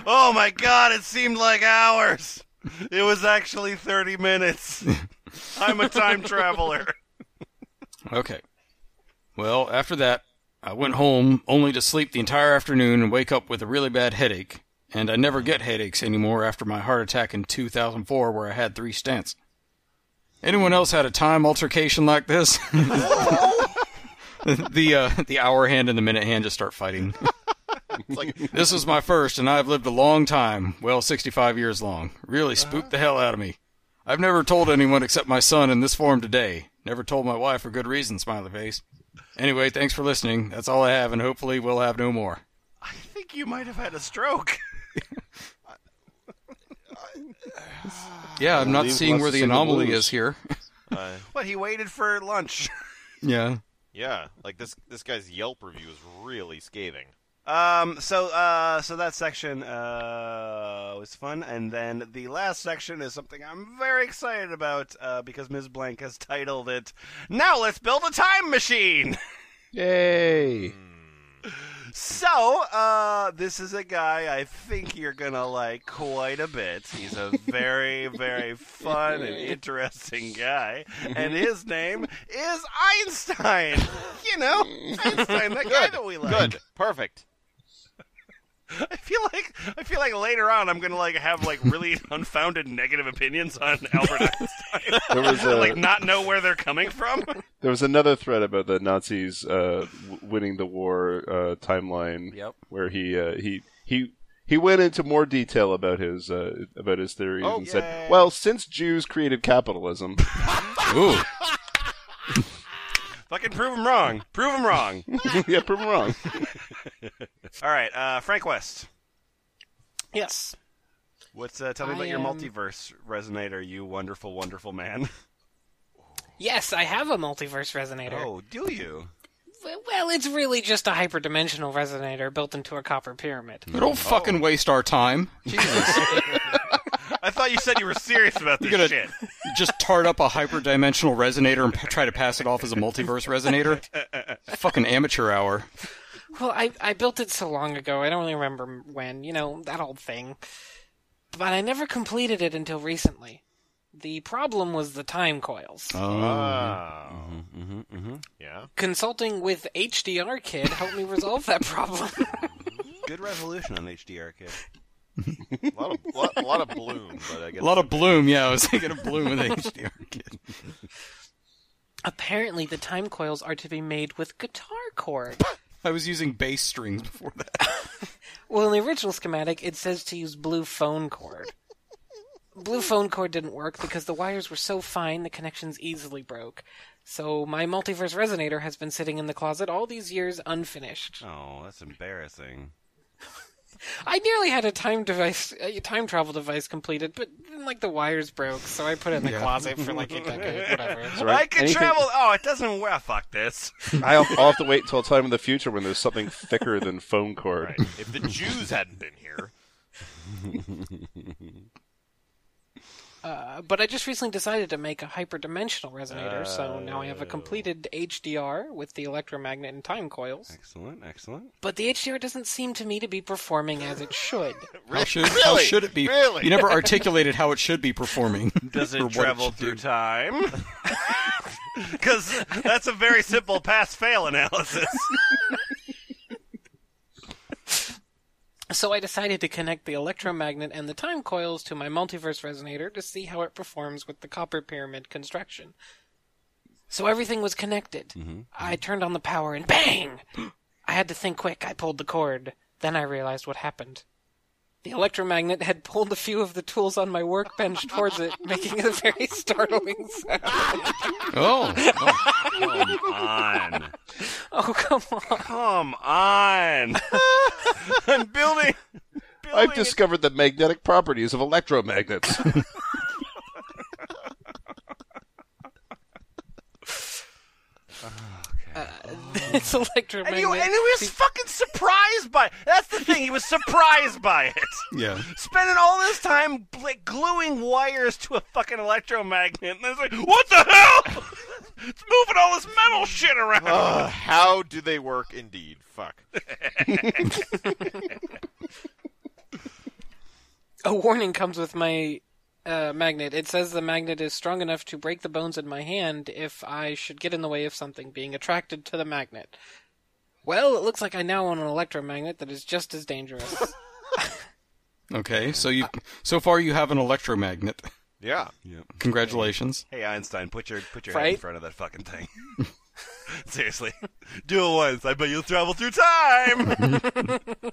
Oh my god, it seemed like hours. It was actually 30 minutes. *laughs* I'm a time traveler. Okay. Well, after that, I went home only to sleep the entire afternoon and wake up with a really bad headache. And I never get headaches anymore after my heart attack in 2004 where I had three stents. Anyone else had a time altercation like this? *laughs* the uh, the hour hand and the minute hand just start fighting. Like This is my first, and I've lived a long time. Well, 65 years long. Really spooked the hell out of me. I've never told anyone except my son in this form today. Never told my wife for good reason, smiley face. Anyway, thanks for listening. That's all I have, and hopefully we'll have no more. I think you might have had a stroke. *laughs* Yeah, I'm not seeing where the sing the anomaly blues. is here. *laughs* *laughs* uh, What? He waited for lunch. yeah. yeah, like this this guy's Yelp review is really scathing. Um. So, uh, so that section uh was fun, and then the last section is something I'm very excited about uh, because Ms. Blank has *laughs* titled it "Now Let's Build a Time Machine." Yay! So, uh, this is a guy I think you're gonna like quite a bit. He's a very, very fun and *laughs* interesting guy, and his name is Einstein. You know, *laughs* Einstein, that guy that we like. Good, perfect. *laughs* I feel like I feel like later on I'm gonna like have like really *laughs* unfounded negative opinions on *laughs* Albert Einstein. There was a, like not know where they're coming from. there was another thread about the Nazis uh, w- winning the war uh, timeline. Yep. Where he uh, he he he went into more detail about his uh, about his theories Oh, and yay. said, "Well, since Jews created capitalism, Ooh. Fucking prove him wrong. Prove him wrong. yeah, prove 'em wrong." All right, uh, Frank West. Yes. What's uh, tell me I about your am- multiverse resonator, you wonderful, wonderful man. Yes, I have a multiverse resonator. Oh, do you? W- Well, it's really just a hyperdimensional resonator built into a copper pyramid. Don't fucking waste our time. Jesus. *laughs* I thought you said you were serious about this You're gonna shit. just tart up a hyperdimensional resonator and p- try to pass it off as a multiverse resonator. *laughs* Fucking amateur hour. Well, I, I built it so long ago, I don't really remember when, you know, that old thing. But I never completed it until recently. The problem was the time coils. Oh. Ah, Mm-hmm, yeah. Consulting with HDR Kid helped me resolve that problem. *laughs* Good resolution on HDR Kid. A lot of lot, a lot of bloom, but I guess A lot of bloom, yeah. I was thinking of bloom with HDR kid. Apparently, the time coils are to be made with guitar cord. *laughs* I was using bass strings before that. *laughs* Well, in the original schematic, it says to use blue phone cord. Blue phone cord didn't work because the wires were so fine the connections easily broke. So my multiverse resonator has been sitting in the closet all these years unfinished. Oh, that's embarrassing. I nearly had a time device, a time travel device completed, but then, like the wires broke, so I put it in the closet for like a decade, *laughs* whatever. I can Anything- travel. Oh, it doesn't. Well, ah, fuck this. I'll, I'll have to wait till a time in the future when there's something thicker than phone cord. Right. If the Jews hadn't been here, *laughs* Uh, but I just recently decided to make a hyperdimensional resonator, so now I have a completed HDR with the electromagnet and time coils. Excellent, excellent. But the HDR doesn't seem to me to be performing as it should. *laughs* How should, how should it be? Really? You never *laughs* articulated how it should be performing. *laughs* Does it travel should through do. time? Because that's a very simple pass-fail analysis. So I decided to connect the electromagnet and the time coils to my multiverse resonator to see how it performs with the copper pyramid construction. So everything was connected. Mm-hmm. I turned on the power and bang! *gasps* I had to think quick. I pulled the cord. Then I realized what happened. The electromagnet had pulled a few of the tools on my workbench towards it, making a very startling sound. oh, Come *laughs* on. Oh, come on. Come on. *laughs* I'm building. I've building discovered the magnetic properties of electromagnets. *laughs* *laughs* It's And, electromagnet. you, and he was fucking surprised by it. That's the thing. He was surprised by it. *laughs* yeah. Spending all this time like gluing wires to a fucking electromagnet, and it's like, what the hell? *laughs* it's moving all this metal shit around. uh, how do they work? Indeed, fuck. a warning comes with my uh, magnet. It says the magnet is strong enough to break the bones in my hand if I should get in the way of something being attracted to the magnet. Well, it looks like I now own an electromagnet that is just as dangerous. *laughs* Okay, so you so far you have an electromagnet. Yeah. Congratulations. Hey Einstein, put your put your head in front of that fucking thing. *laughs* Seriously, do it once. I bet you'll travel through time. *laughs*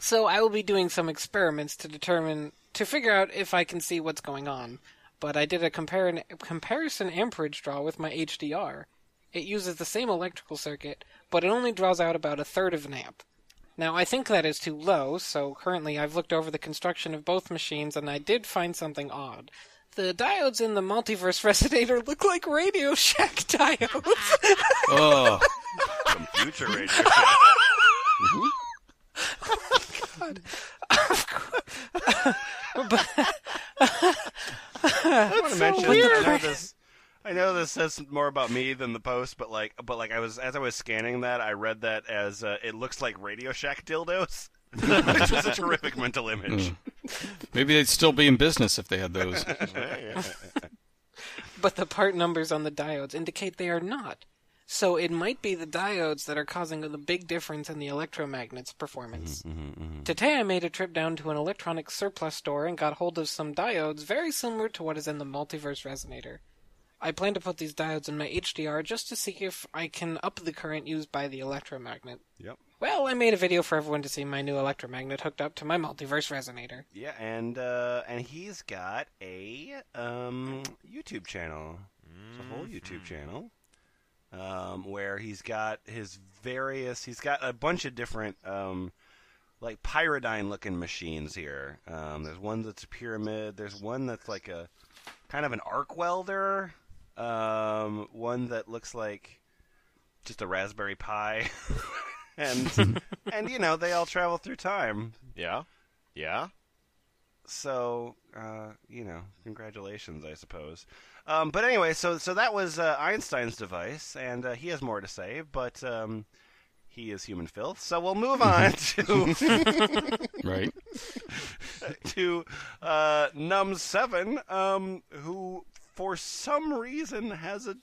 so I will be doing some experiments to determine to figure out if I can see what's going on. But I did a compar- comparison amperage draw with my HDR. It uses the same electrical circuit, but it only draws out about a third of an amp. Now, I think that is too low, so currently I've looked over the construction of both machines and I did find something odd. The diodes in the multiverse *laughs* resonator look like Radio Shack *laughs* diodes. Oh, Some future *laughs* oh radio. *laughs* I want to mention that I know this. I know this says more about me than the post, but like, but like, I was as I was scanning that, I read that as uh, it looks like Radio Shack dildos, *laughs* which was a terrific mental image. maybe they'd still be in business if they had those. *laughs* but the part numbers on the diodes indicate they are not. So it might be the diodes that are causing the big difference in the electromagnet's performance. Today I made a trip down to an electronic surplus store and got hold of some diodes very similar to what is in the multiverse resonator. I plan to put these diodes in my HDR just to see if I can up the current used by the electromagnet. Yep. Well, I made a video for everyone to see my new electromagnet hooked up to my multiverse resonator. Yeah, and uh, and he's got a um, YouTube channel. It's a whole YouTube channel um, where he's got his various. He's got a bunch of different um, like pyridine looking machines here. Um, there's one that's a pyramid. There's one that's like a kind of an arc welder. Um, one that looks like just a Raspberry Pi. *laughs* and *laughs* and you know they all travel through time Yeah. Yeah. so uh, you know, congratulations, I suppose. Um, but anyway, so so that was uh, Einstein's device, and uh, he has more to say, but um, he is human filth. So we'll move *laughs* on to *laughs* Right? *laughs* to uh, Num Seven, um, who for some reason has a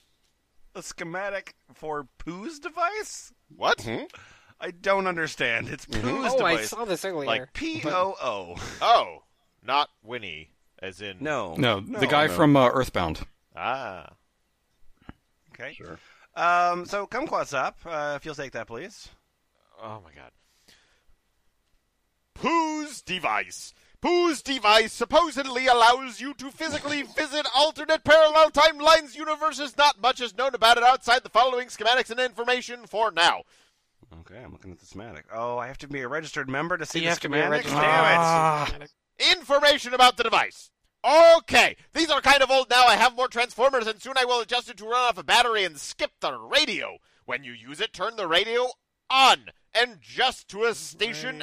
a schematic for Pooh's device. What? I don't understand. It's Pooh's Oh, I saw this earlier. like P O O. Oh, not Winnie, as in. No, No, the guy no. from uh, Earthbound. Ah. Okay. Sure. Um, so Kumquatxop. Uh, if you'll take that, please. Oh my god. Pooh's device. Pooh's device supposedly allows you to physically *laughs* visit alternate parallel timelines universes. Not much is known about it outside the following schematics and information for now. Okay, I'm looking at the schematic. Oh, I have to be a registered member to see you the have to be a schematic. Damn it! Information about the device. Okay, these are kind of old now. I have more transformers, and soon I will adjust it to run off a battery and skip the radio. When you use it, turn the radio on and just to a station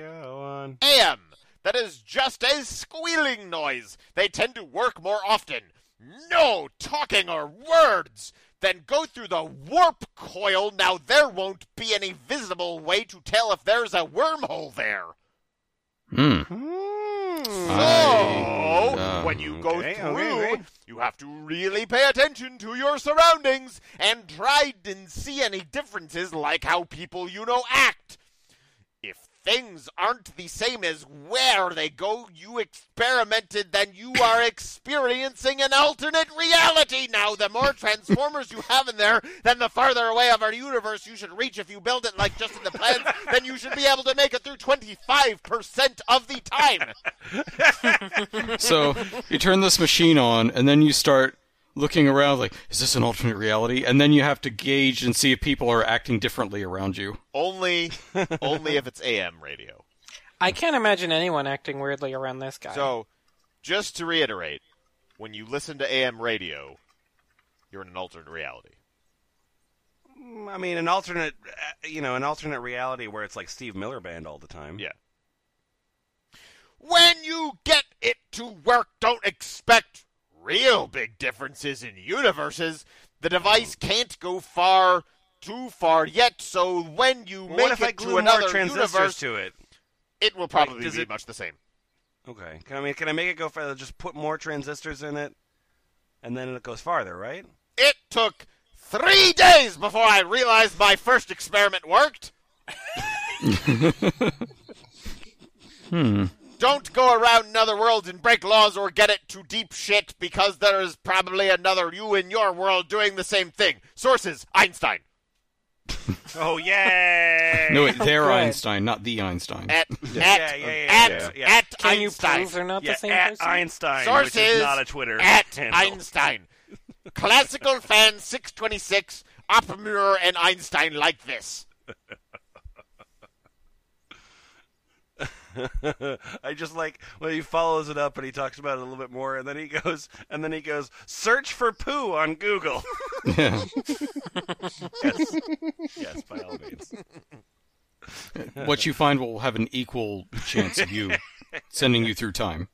AM. That is just a squealing noise. They tend to work more often. No talking or words. Then go through the warp coil. Now there won't be any visible way to tell if there's a wormhole there. Hmm. So, uh, when you go okay, through, okay, okay. you have to really pay attention to your surroundings and try and see any differences like how people you know act. If things aren't the same as where they go you experimented, then you are experiencing an alternate reality. Now, the more transformers you have in there, then the farther away of our universe you should reach if you build it like just in the plans, *laughs* then you should be able to make it through 25% of the time. *laughs* So you turn this machine on, and then you start looking around like, is this an alternate reality? And then you have to gauge and see if people are acting differently around you. Only, *laughs* only if it's AM radio. I can't imagine anyone acting weirdly around this guy. So, just to reiterate, when you listen to AM radio, you're in an alternate reality. I mean, an alternate, uh, you know, an alternate reality where it's like Steve Miller Band all the time. Yeah. When you get it to work, don't expect real big differences in universes. The device hmm. can't go far too far yet, so when you Well, make it to another more universe, to it? it will probably does be it- much the same. Okay. Can I mean, can I make it go further? Just put more transistors in it, and then it goes farther, right? It took three days before I realized my first experiment worked. *laughs* *laughs* Hmm. Don't go around another world and break laws or get it to deep shit because there is probably another you in your world doing the same thing. Sources Einstein. *laughs* Oh yay! No, wait, oh, they're Right. Einstein, not the Einstein. At Yeah, *laughs* at yeah, yeah, at, yeah, yeah. at Can you Einstein. prove they're not the same at person? Einstein, Sources which is not a Twitter at handle. Einstein. Classical fan 626. Oppenheimer and Einstein like this. *laughs* *laughs* I just like when he follows it up and he talks about it a little bit more, and then he goes, and then he goes, search for poo on Google. *laughs* Yeah. yes, yes, by all means. what you find will have an equal chance of you sending you through time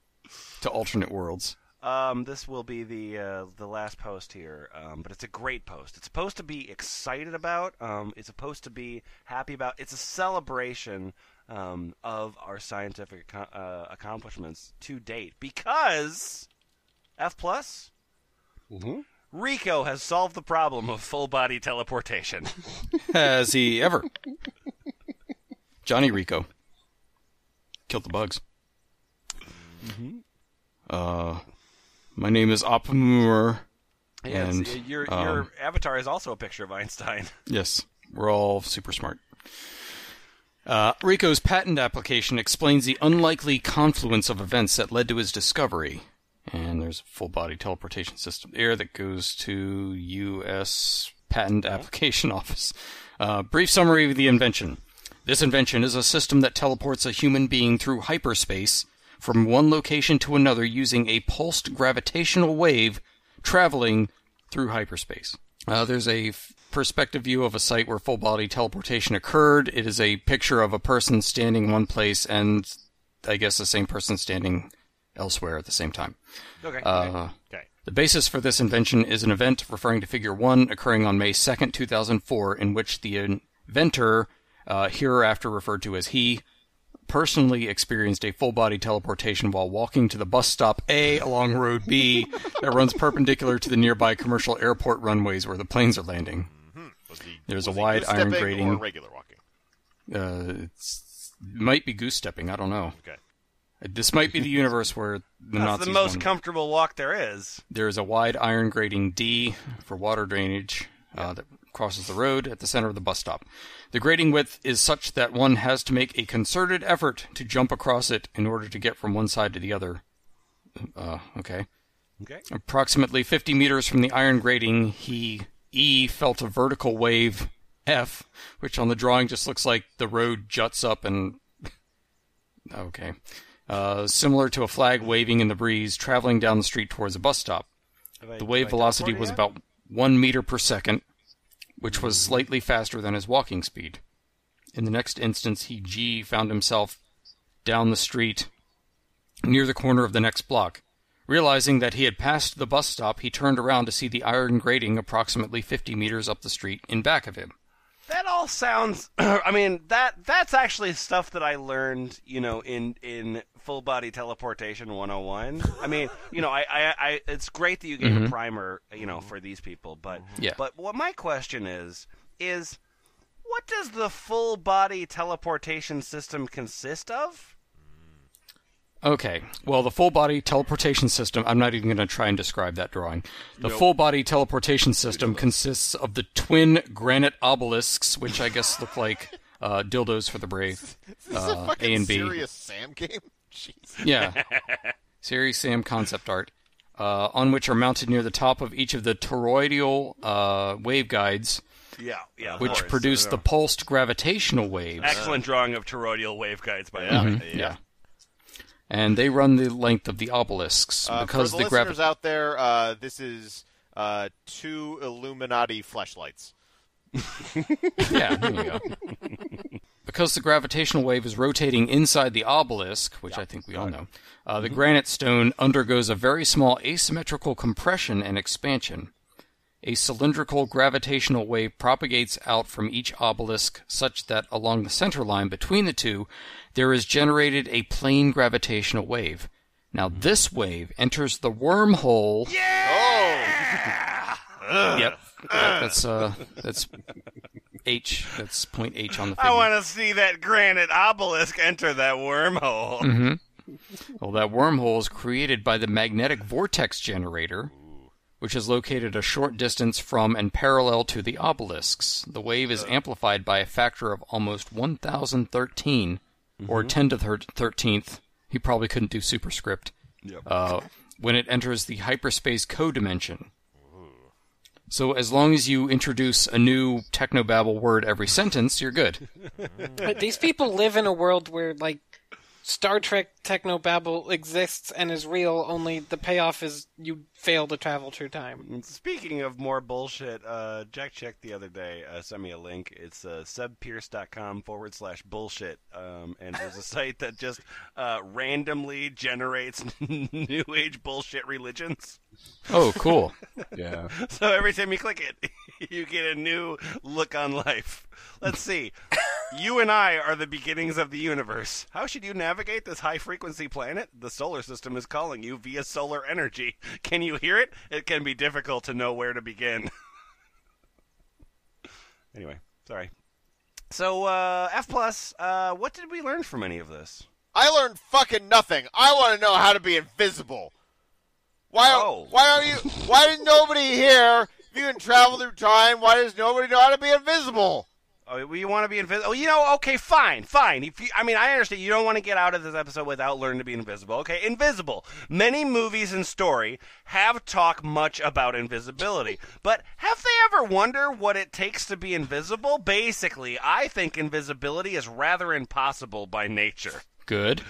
to alternate worlds. Um, this will be the uh, the last post here, um, but it's a great post. It's supposed to be excited about. Um, it's supposed to be happy about. It's a celebration um, of our scientific uh, accomplishments to date because F plus Rico has solved the problem of full body teleportation. *laughs* Has he ever? Johnny Rico. Killed the bugs. Uh, my name is Oppenheimer. Yes, And, your your um, avatar is also a picture of Einstein. Yes, we're all super smart. Uh, Rico's patent application explains the unlikely confluence of events that led to his discovery. And there's a full body teleportation system there that goes to U.S. Patent *laughs* Application Office. Uh, brief summary of the invention. This invention is a system that teleports a human being through hyperspace from one location to another using a pulsed gravitational wave traveling through hyperspace. Uh, there's a perspective view of a site where full body teleportation occurred. It is a picture of a person standing one place and I guess the same person standing elsewhere at the same time. Okay. Uh, Okay. the basis for this invention is an event referring to Figure 1 occurring on May 2nd, 2004, in which the inventor, uh, hereafter referred to as he, personally experienced a full body teleportation while walking to the bus stop A along Road B *laughs* that runs perpendicular to the nearby commercial airport runways where the planes are landing. Was he, There's was a he wide iron goose-stepping grating. Or regular walking. Uh, it's, might be goose stepping, I don't know. Okay. This might be the *laughs* universe where the That's Nazis the most won. comfortable walk there is. There is a wide iron grating D for water drainage uh, that crosses the road at the center of the bus stop. The grating width is such that one has to make a concerted effort to jump across it in order to get from one side to the other. Uh, okay. Okay. Approximately 50 meters from the iron grating, he E felt a vertical wave F, which on the drawing just looks like the road juts up and. *laughs* Okay. Uh, similar to a flag waving in the breeze, traveling down the street towards a bus stop. I- The wave velocity was about one meter per second, which was slightly faster than his walking speed. In the next instance, he G found himself down the street near the corner of the next block. Realizing that he had passed the bus stop, he turned around to see the iron grating approximately 50 meters up the street in back of him. That all sounds. *clears throat* I mean, that that's actually stuff that I learned, you know, in in full body teleportation 101. I mean, you know, I, I, I it's great that you gave a mm-hmm. primer, you know, for these people, but mm-hmm. Yeah. but what my question is is what does the full body teleportation system consist of? Okay, well, the full body teleportation system, I'm not even going to try and describe that drawing. The full body teleportation system consists of the twin granite obelisks, which I guess look like uh, dildos for the brave. Is this Uh, a fucking A and B. serious Sam game? *laughs* Jeez. Yeah. Serious Sam concept art, uh, on which are mounted near the top of each of the toroidal uh, waveguides, Yeah, yeah. which course. produce the pulsed gravitational waves. excellent drawing of toroidal waveguides by Yeah. yeah. Yeah. And they run the length of the obelisks Uh, because for the, the listeners gravity. out there, uh, this is uh, two Illuminati flashlights. *laughs* Yeah, there you go. because the gravitational wave is rotating inside the obelisk, which I think we all know, uh, the granite stone undergoes a very small asymmetrical compression and expansion. A cylindrical gravitational wave propagates out from each obelisk such that along the center line between the two, there is generated a plane gravitational wave. Now, this wave enters the wormhole. Oh, Yep. That's uh, that's H. That's point H on the figure. I want to see that granite obelisk enter that wormhole. Mm-hmm. Well, that wormhole is created by the magnetic vortex generator, which is located a short distance from and parallel to the obelisks. The wave is amplified by a factor of almost 1013, or 10 to the 13th. He probably couldn't do superscript. Uh, when it enters the hyperspace codimension. So as long as you introduce a new technobabble word every sentence, you're good. *laughs* But these people live in a world where, like, Star Trek technobabble exists and is real, only the payoff is you fail to travel through time. Speaking of more bullshit, uh, Jack checked the other day, uh, sent me a link. It's uh, sebpearce.com forward slash bullshit. Um, and there's a *laughs* site that just uh, randomly generates *laughs* new age bullshit religions. Oh, cool. *laughs* Yeah. So every time you click it, *laughs* you get a new look on life. Let's see. You and I are the beginnings of the universe. How should you navigate this high frequency planet? The solar system is calling you via solar energy. Can you hear it? It can be difficult to know where to begin. *laughs* anyway, sorry. So, uh, F plus, uh, what did we learn from any of this? I learned fucking nothing. I want to know how to be invisible. Why? Oh. Why are you? Why did nobody here? If you can travel through time, why does nobody know how to be invisible? Oh, well, you want to be invisible? Oh, you know, okay, fine, fine. If you, I mean, I understand you don't want to get out of this episode without learning to be invisible. Okay, invisible. Many movies and story have talked much about invisibility, *laughs* but have they ever wonder what it takes to be invisible? Basically, I think invisibility is rather impossible by nature. Good.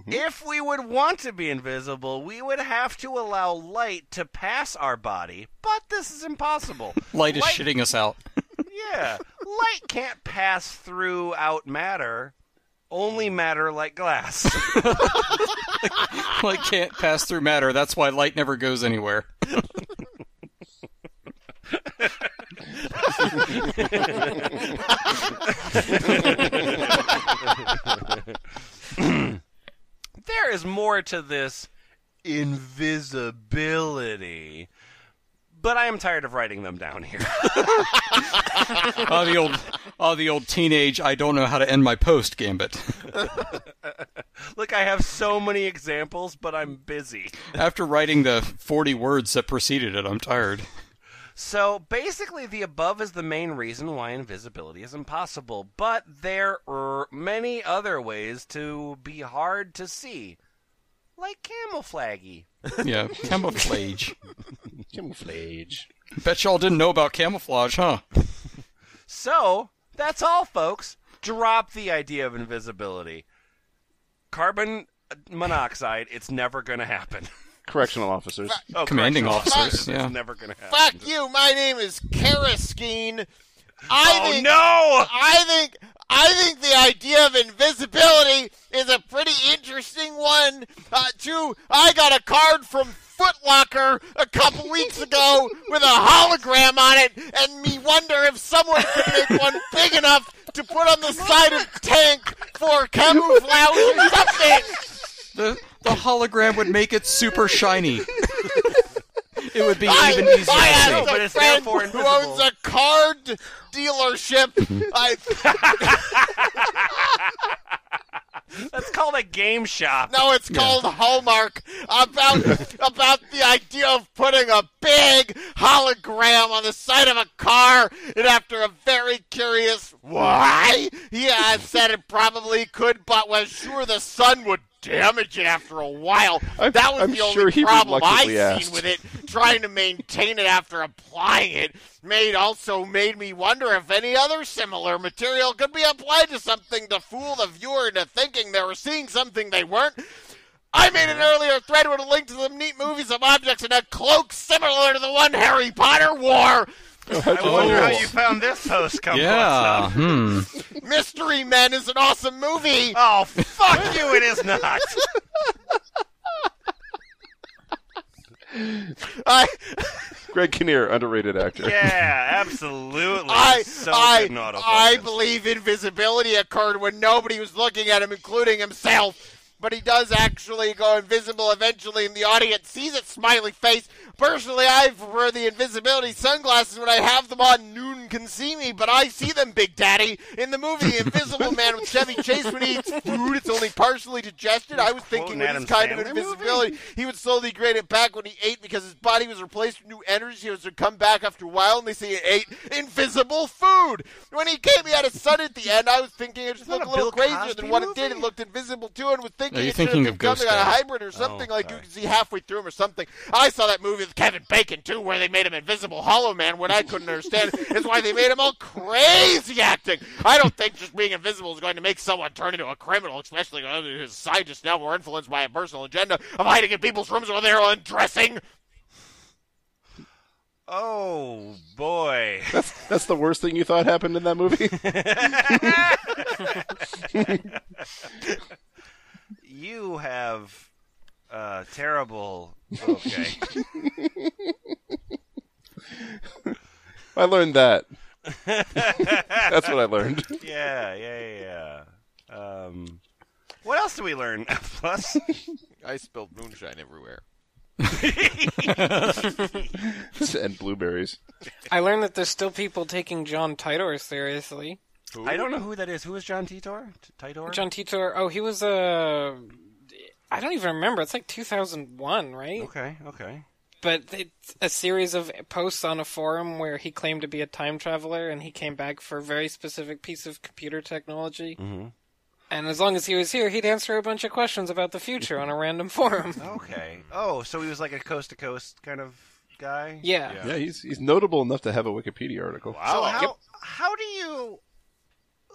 Mm-hmm. If we would want to be invisible, we would have to allow light to pass our body, but this is impossible. *laughs* Light is shitting us out. *laughs* Yeah, light can't pass through out matter. Only matter like glass. *laughs* light can't pass through matter. That's why light never goes anywhere. *clears throat* there is more to this invisibility. But I am tired of writing them down here. *laughs* Oh, the old, oh, the old teenage. I don't know how to end my post gambit. *laughs* Look, I have so many examples, but I'm busy. After writing the forty words that preceded it, I'm tired. So basically, the above is the main reason why invisibility is impossible, but there are many other ways to be hard to see, like camouflaggy. Yeah, camouflage. *laughs* Camouflage. Bet y'all didn't know about camouflage, huh? So that's all, folks. Drop the idea of invisibility. Carbon monoxide, it's never going to happen. *laughs* Correctional officers. Oh, Commanding correctional officers, yeah. It's never going to happen. Fuck you. My name is Karaskine. I Oh think, no! I think I think the idea of invisibility is a pretty interesting one. Uh, too, I got a card from Foot Locker a couple weeks *laughs* ago with a hologram on it, and me wonder if someone could make one big enough to put on the side of tank for camouflage or something. The the hologram would make it super shiny. *laughs* It would be I, even easier I to have see. but a it's friend therefore who invisible. owns a card dealership. I, *laughs* That's called a game shop. no, it's called Hallmark. About about the idea of putting a big hologram on the side of a car, and after a very curious why, he had said it probably could, but was sure the sun would damage after a while. I'm- that was I'm the sure only problem I seen asked. with it. Trying to maintain it after applying it made also made me wonder if any other similar material could be applied to something to fool the viewer into thinking they were seeing something they weren't. I made an earlier thread with a link to some neat movies of objects in a cloak similar to the one Harry Potter wore. I wonder how you found this post come Yeah. Hmm. Mystery Men is an awesome movie. Oh, fuck you, it is not. *laughs* I, Greg Kinnear, underrated actor. Yeah, absolutely. I, so I, good. I believe invisibility occurred when nobody was looking at him, including himself. But he does actually go invisible eventually, and the audience sees it. Smiley face. Personally, I prefer the invisibility sunglasses when I have them on. Noon can see me, but I see them, Big Daddy. In the movie The Invisible Man with Chevy Chase, when he eats food, it's only partially digested. I was thinking with this kind of invisibility, he would slowly gain it back when he ate because his body was replaced with new energy. He was to come back after a while, and they say he ate invisible food. When he came, he had a son at the end. I was thinking it just looked a a little crazier than what it did. movie? It looked invisible too, and was thinking No, you're it thinking of become Ghost like a hybrid or something Oh, like you can see halfway through him or something. I saw that movie with Kevin Bacon too, where they made him invisible Hollow Man. What I couldn't understand *laughs* is why they made him all crazy acting. I don't think just being invisible is going to make someone turn into a criminal, especially when his scientists now were influenced by a personal agenda of hiding in people's rooms while they're undressing. Oh boy. That's the worst thing you thought happened in that movie. *laughs* *laughs* you have uh, terrible. Okay. *laughs* I learned that. *laughs* That's what I learned. yeah, yeah, yeah. yeah. Um, what else do we learn? *laughs* Plus, I spilled moonshine everywhere. and blueberries. I learned that there's still people taking John Titor seriously. I don't know who that is. Who is John Titor? Titor? John Titor. Oh, he was a. I don't even remember. It's like 2001, right? Okay, okay. But it's a series of posts on a forum where he claimed to be a time traveler and he came back for a very specific piece of computer technology. Mm-hmm. And as long as he was here, he'd answer a bunch of questions about the future on a random forum. *laughs* Okay. Oh, so he was like a coast to coast kind of guy. Yeah. Yeah, he's he's notable enough to have a Wikipedia article. Wow. So how how do you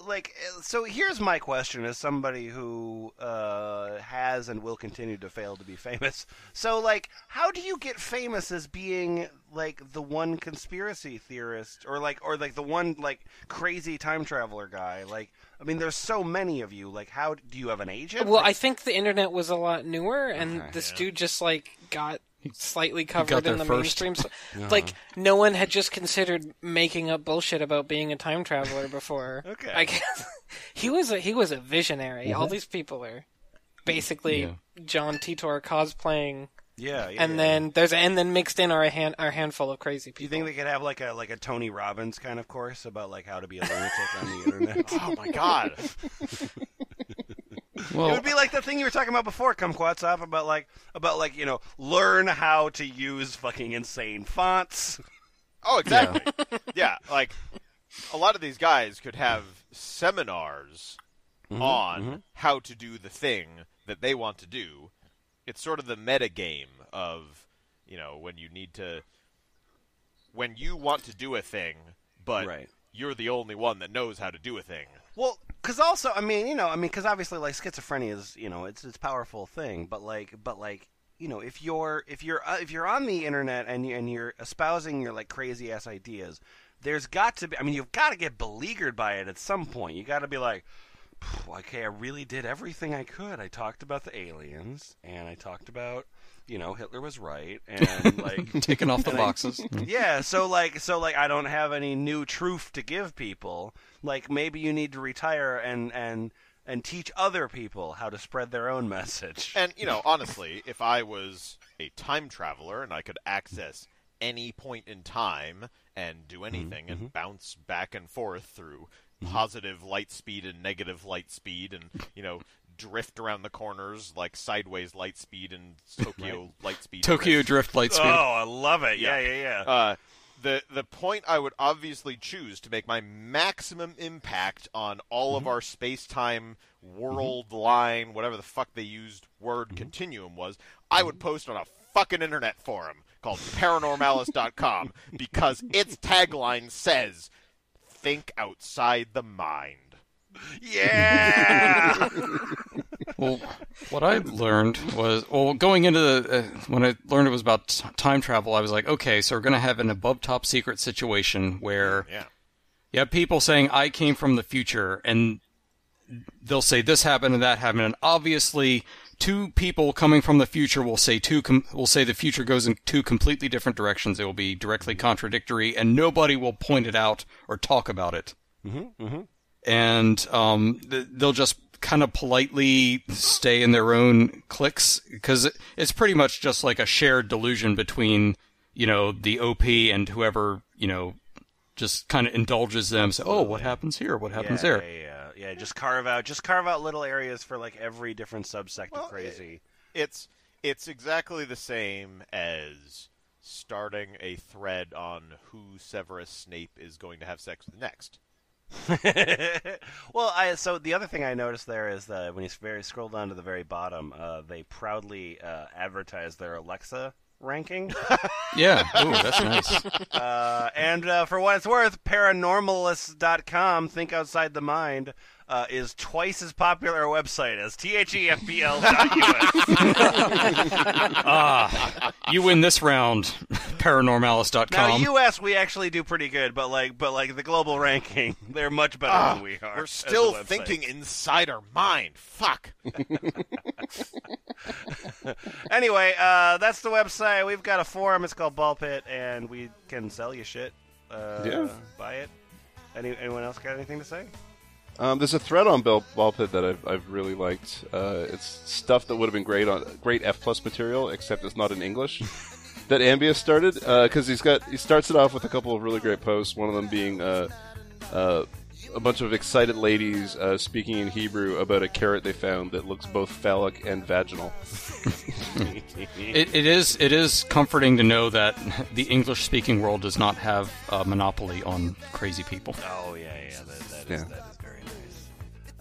like? uh, So here's my question: as somebody who uh, has and will continue to fail to be famous, so like, how do you get famous as being like the one conspiracy theorist, or like, or like the one like crazy time traveler guy? Like, I mean, there's so many of you. Like, how do you have an agent? Well, Like- I think the internet was a lot newer, and Okay. this dude just like got slightly covered in the first. mainstream. So, *laughs* Like no one had just considered making up bullshit about being a time traveler before. *laughs* Okay. I guess *laughs* he was a he was a visionary. All these people are basically Yeah. John Titor cosplaying, yeah, yeah. and yeah. then there's and then mixed in are a hand are a handful of crazy people. Do you think they could have like a like a Tony Robbins kind of course about like how to be a lunatic on the internet? Oh my god. *laughs* It would be like the thing you were talking about before, Kumquatxop, about like about like you know learn how to use fucking insane fonts. Oh, exactly. Yeah. like a lot of these guys could have seminars mm-hmm, on mm-hmm. how to do the thing that they want to do. It's sort of the meta game of, you know, when you need to when you want to do a thing, but Right. you're the only one that knows how to do a thing. Well, because also, I mean, you know, I mean, because obviously, like schizophrenia is, you know, it's it's powerful thing, but like, but like, you know, if you're if you're uh, if you're on the internet and you and you're espousing your like crazy ass ideas, there's got to be. I mean, you've got to get beleaguered by it at some point. You got to be like. Okay, I really did everything I could. I talked about the aliens, and I talked about, you know, Hitler was right, and *laughs* like taking off the and I- boxes. *laughs* yeah, so like so like I don't have any new truth to give people. Like maybe you need to retire and and and teach other people how to spread their own message. And you know, honestly, if I was a time traveler and I could access any point in time and do mm-hmm, anything and mm-hmm. bounce back and forth through mm-hmm. positive light speed and negative light speed and you know drift around the corners like sideways light speed and *laughs* Tokyo light speed. Tokyo drift. Drift Light speed. oh, I love it. Yeah, yeah, yeah. Uh, the the point I would obviously choose to make my maximum impact on all of mm-hmm. our space time mm-hmm. world line, whatever the fuck they used word mm-hmm. continuum was, I would post on a fucking internet forum called paranormalis.com *laughs* because its tagline says think outside the mind. Yeah. Well, what I learned was, well, going into the, uh, when I learned it was about t- time travel, I was like, okay, so we're going to have an above top secret situation where Yeah. you have people saying, I came from the future, and they'll say this happened and that happened, and obviously, two people coming from the future will say two, com- will say the future goes in two completely different directions. It will be directly contradictory, and nobody will point it out or talk about it and um, they'll just kind of politely stay in their own cliques because it's pretty much just like a shared delusion between you know the OP and whoever you know just kind of indulges them. So, oh, what happens here? What happens yeah, there? Yeah, yeah, yeah. Just carve out, just carve out little areas for like every different subsect Well, of crazy. It's it's exactly the same as starting a thread on who Severus Snape is going to have sex with next. *laughs* well, I so the other thing I noticed there is that when you very scroll down to the very bottom, uh, they proudly uh, advertise their Alexa ranking. *laughs* Yeah. Ooh, that's nice. *laughs* uh, and uh, for what it's worth, paranormalist.com, think outside the mind, uh, is twice as popular a website as E thefpl.us. *laughs* *laughs* ah, you win this round, now, US we actually do pretty good, but like, but like the global ranking, *laughs* they're much better Ah, than we are. We're still thinking inside our mind. Fuck. Anyway, uh, that's the website. We've got a forum. It's called Ball Pit, and we can sell you shit. Uh, Yeah. Buy it. Any, anyone else got anything to say? Um, there's a thread on Bill Ballpit that I've, I've really liked. Uh, it's stuff that would have been great on great F plus material, except it's not in English. *laughs* that Ambius started because he's got he starts it off with a couple of really great posts. One of them being uh, uh, a bunch of excited ladies uh, speaking in Hebrew about a carrot they found that looks both phallic and vaginal. *laughs* It, it is it is comforting to know that the English speaking world does not have a monopoly on crazy people. Oh yeah, yeah, that, that, is, Yeah. that is very nice.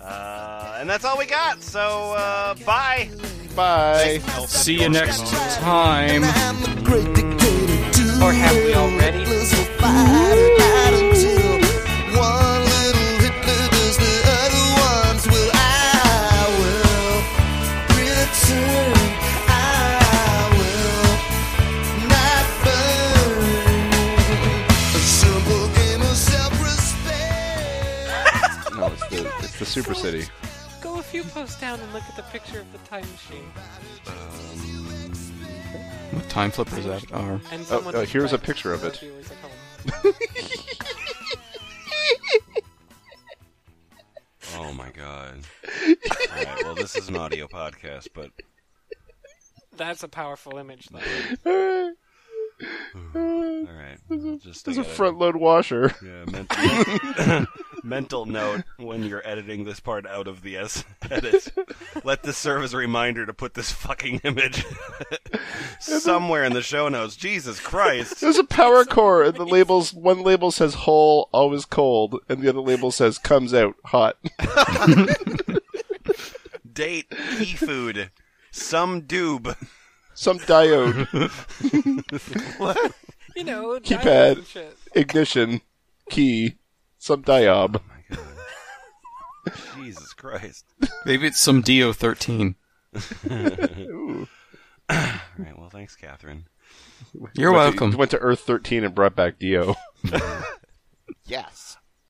Uh, and that's all we got. So uh, bye. Bye. See you next time. Or have we already? The it's Super City. Go a few posts down and look at the picture of the time machine. What time flippers that are. And Oh, uh, here's a picture of it. viewers at home. Oh my god. all right, well, this is an audio podcast, but That's a powerful image, though. *laughs* Mm. all right. I'll Just There's a gotta- front load washer. Yeah, mental, *laughs* mental note when you're editing this part out of the S edit. Let this serve as a reminder to put this fucking image *laughs* somewhere in the show notes. Jesus Christ. There's a power core, and the labels. One label says "whole, always cold," and the other label says "comes out hot." *laughs* Date, key food, some doob. Some diode, *laughs* what? You know, Keypad. dials shit. ignition, key, some diob. Oh Jesus Christ. Maybe it's some Dio 13. Ooh. All right, well, thanks, Catherine. You're Went to- welcome. went to Earth 13 and brought back Dio. *laughs* Yes.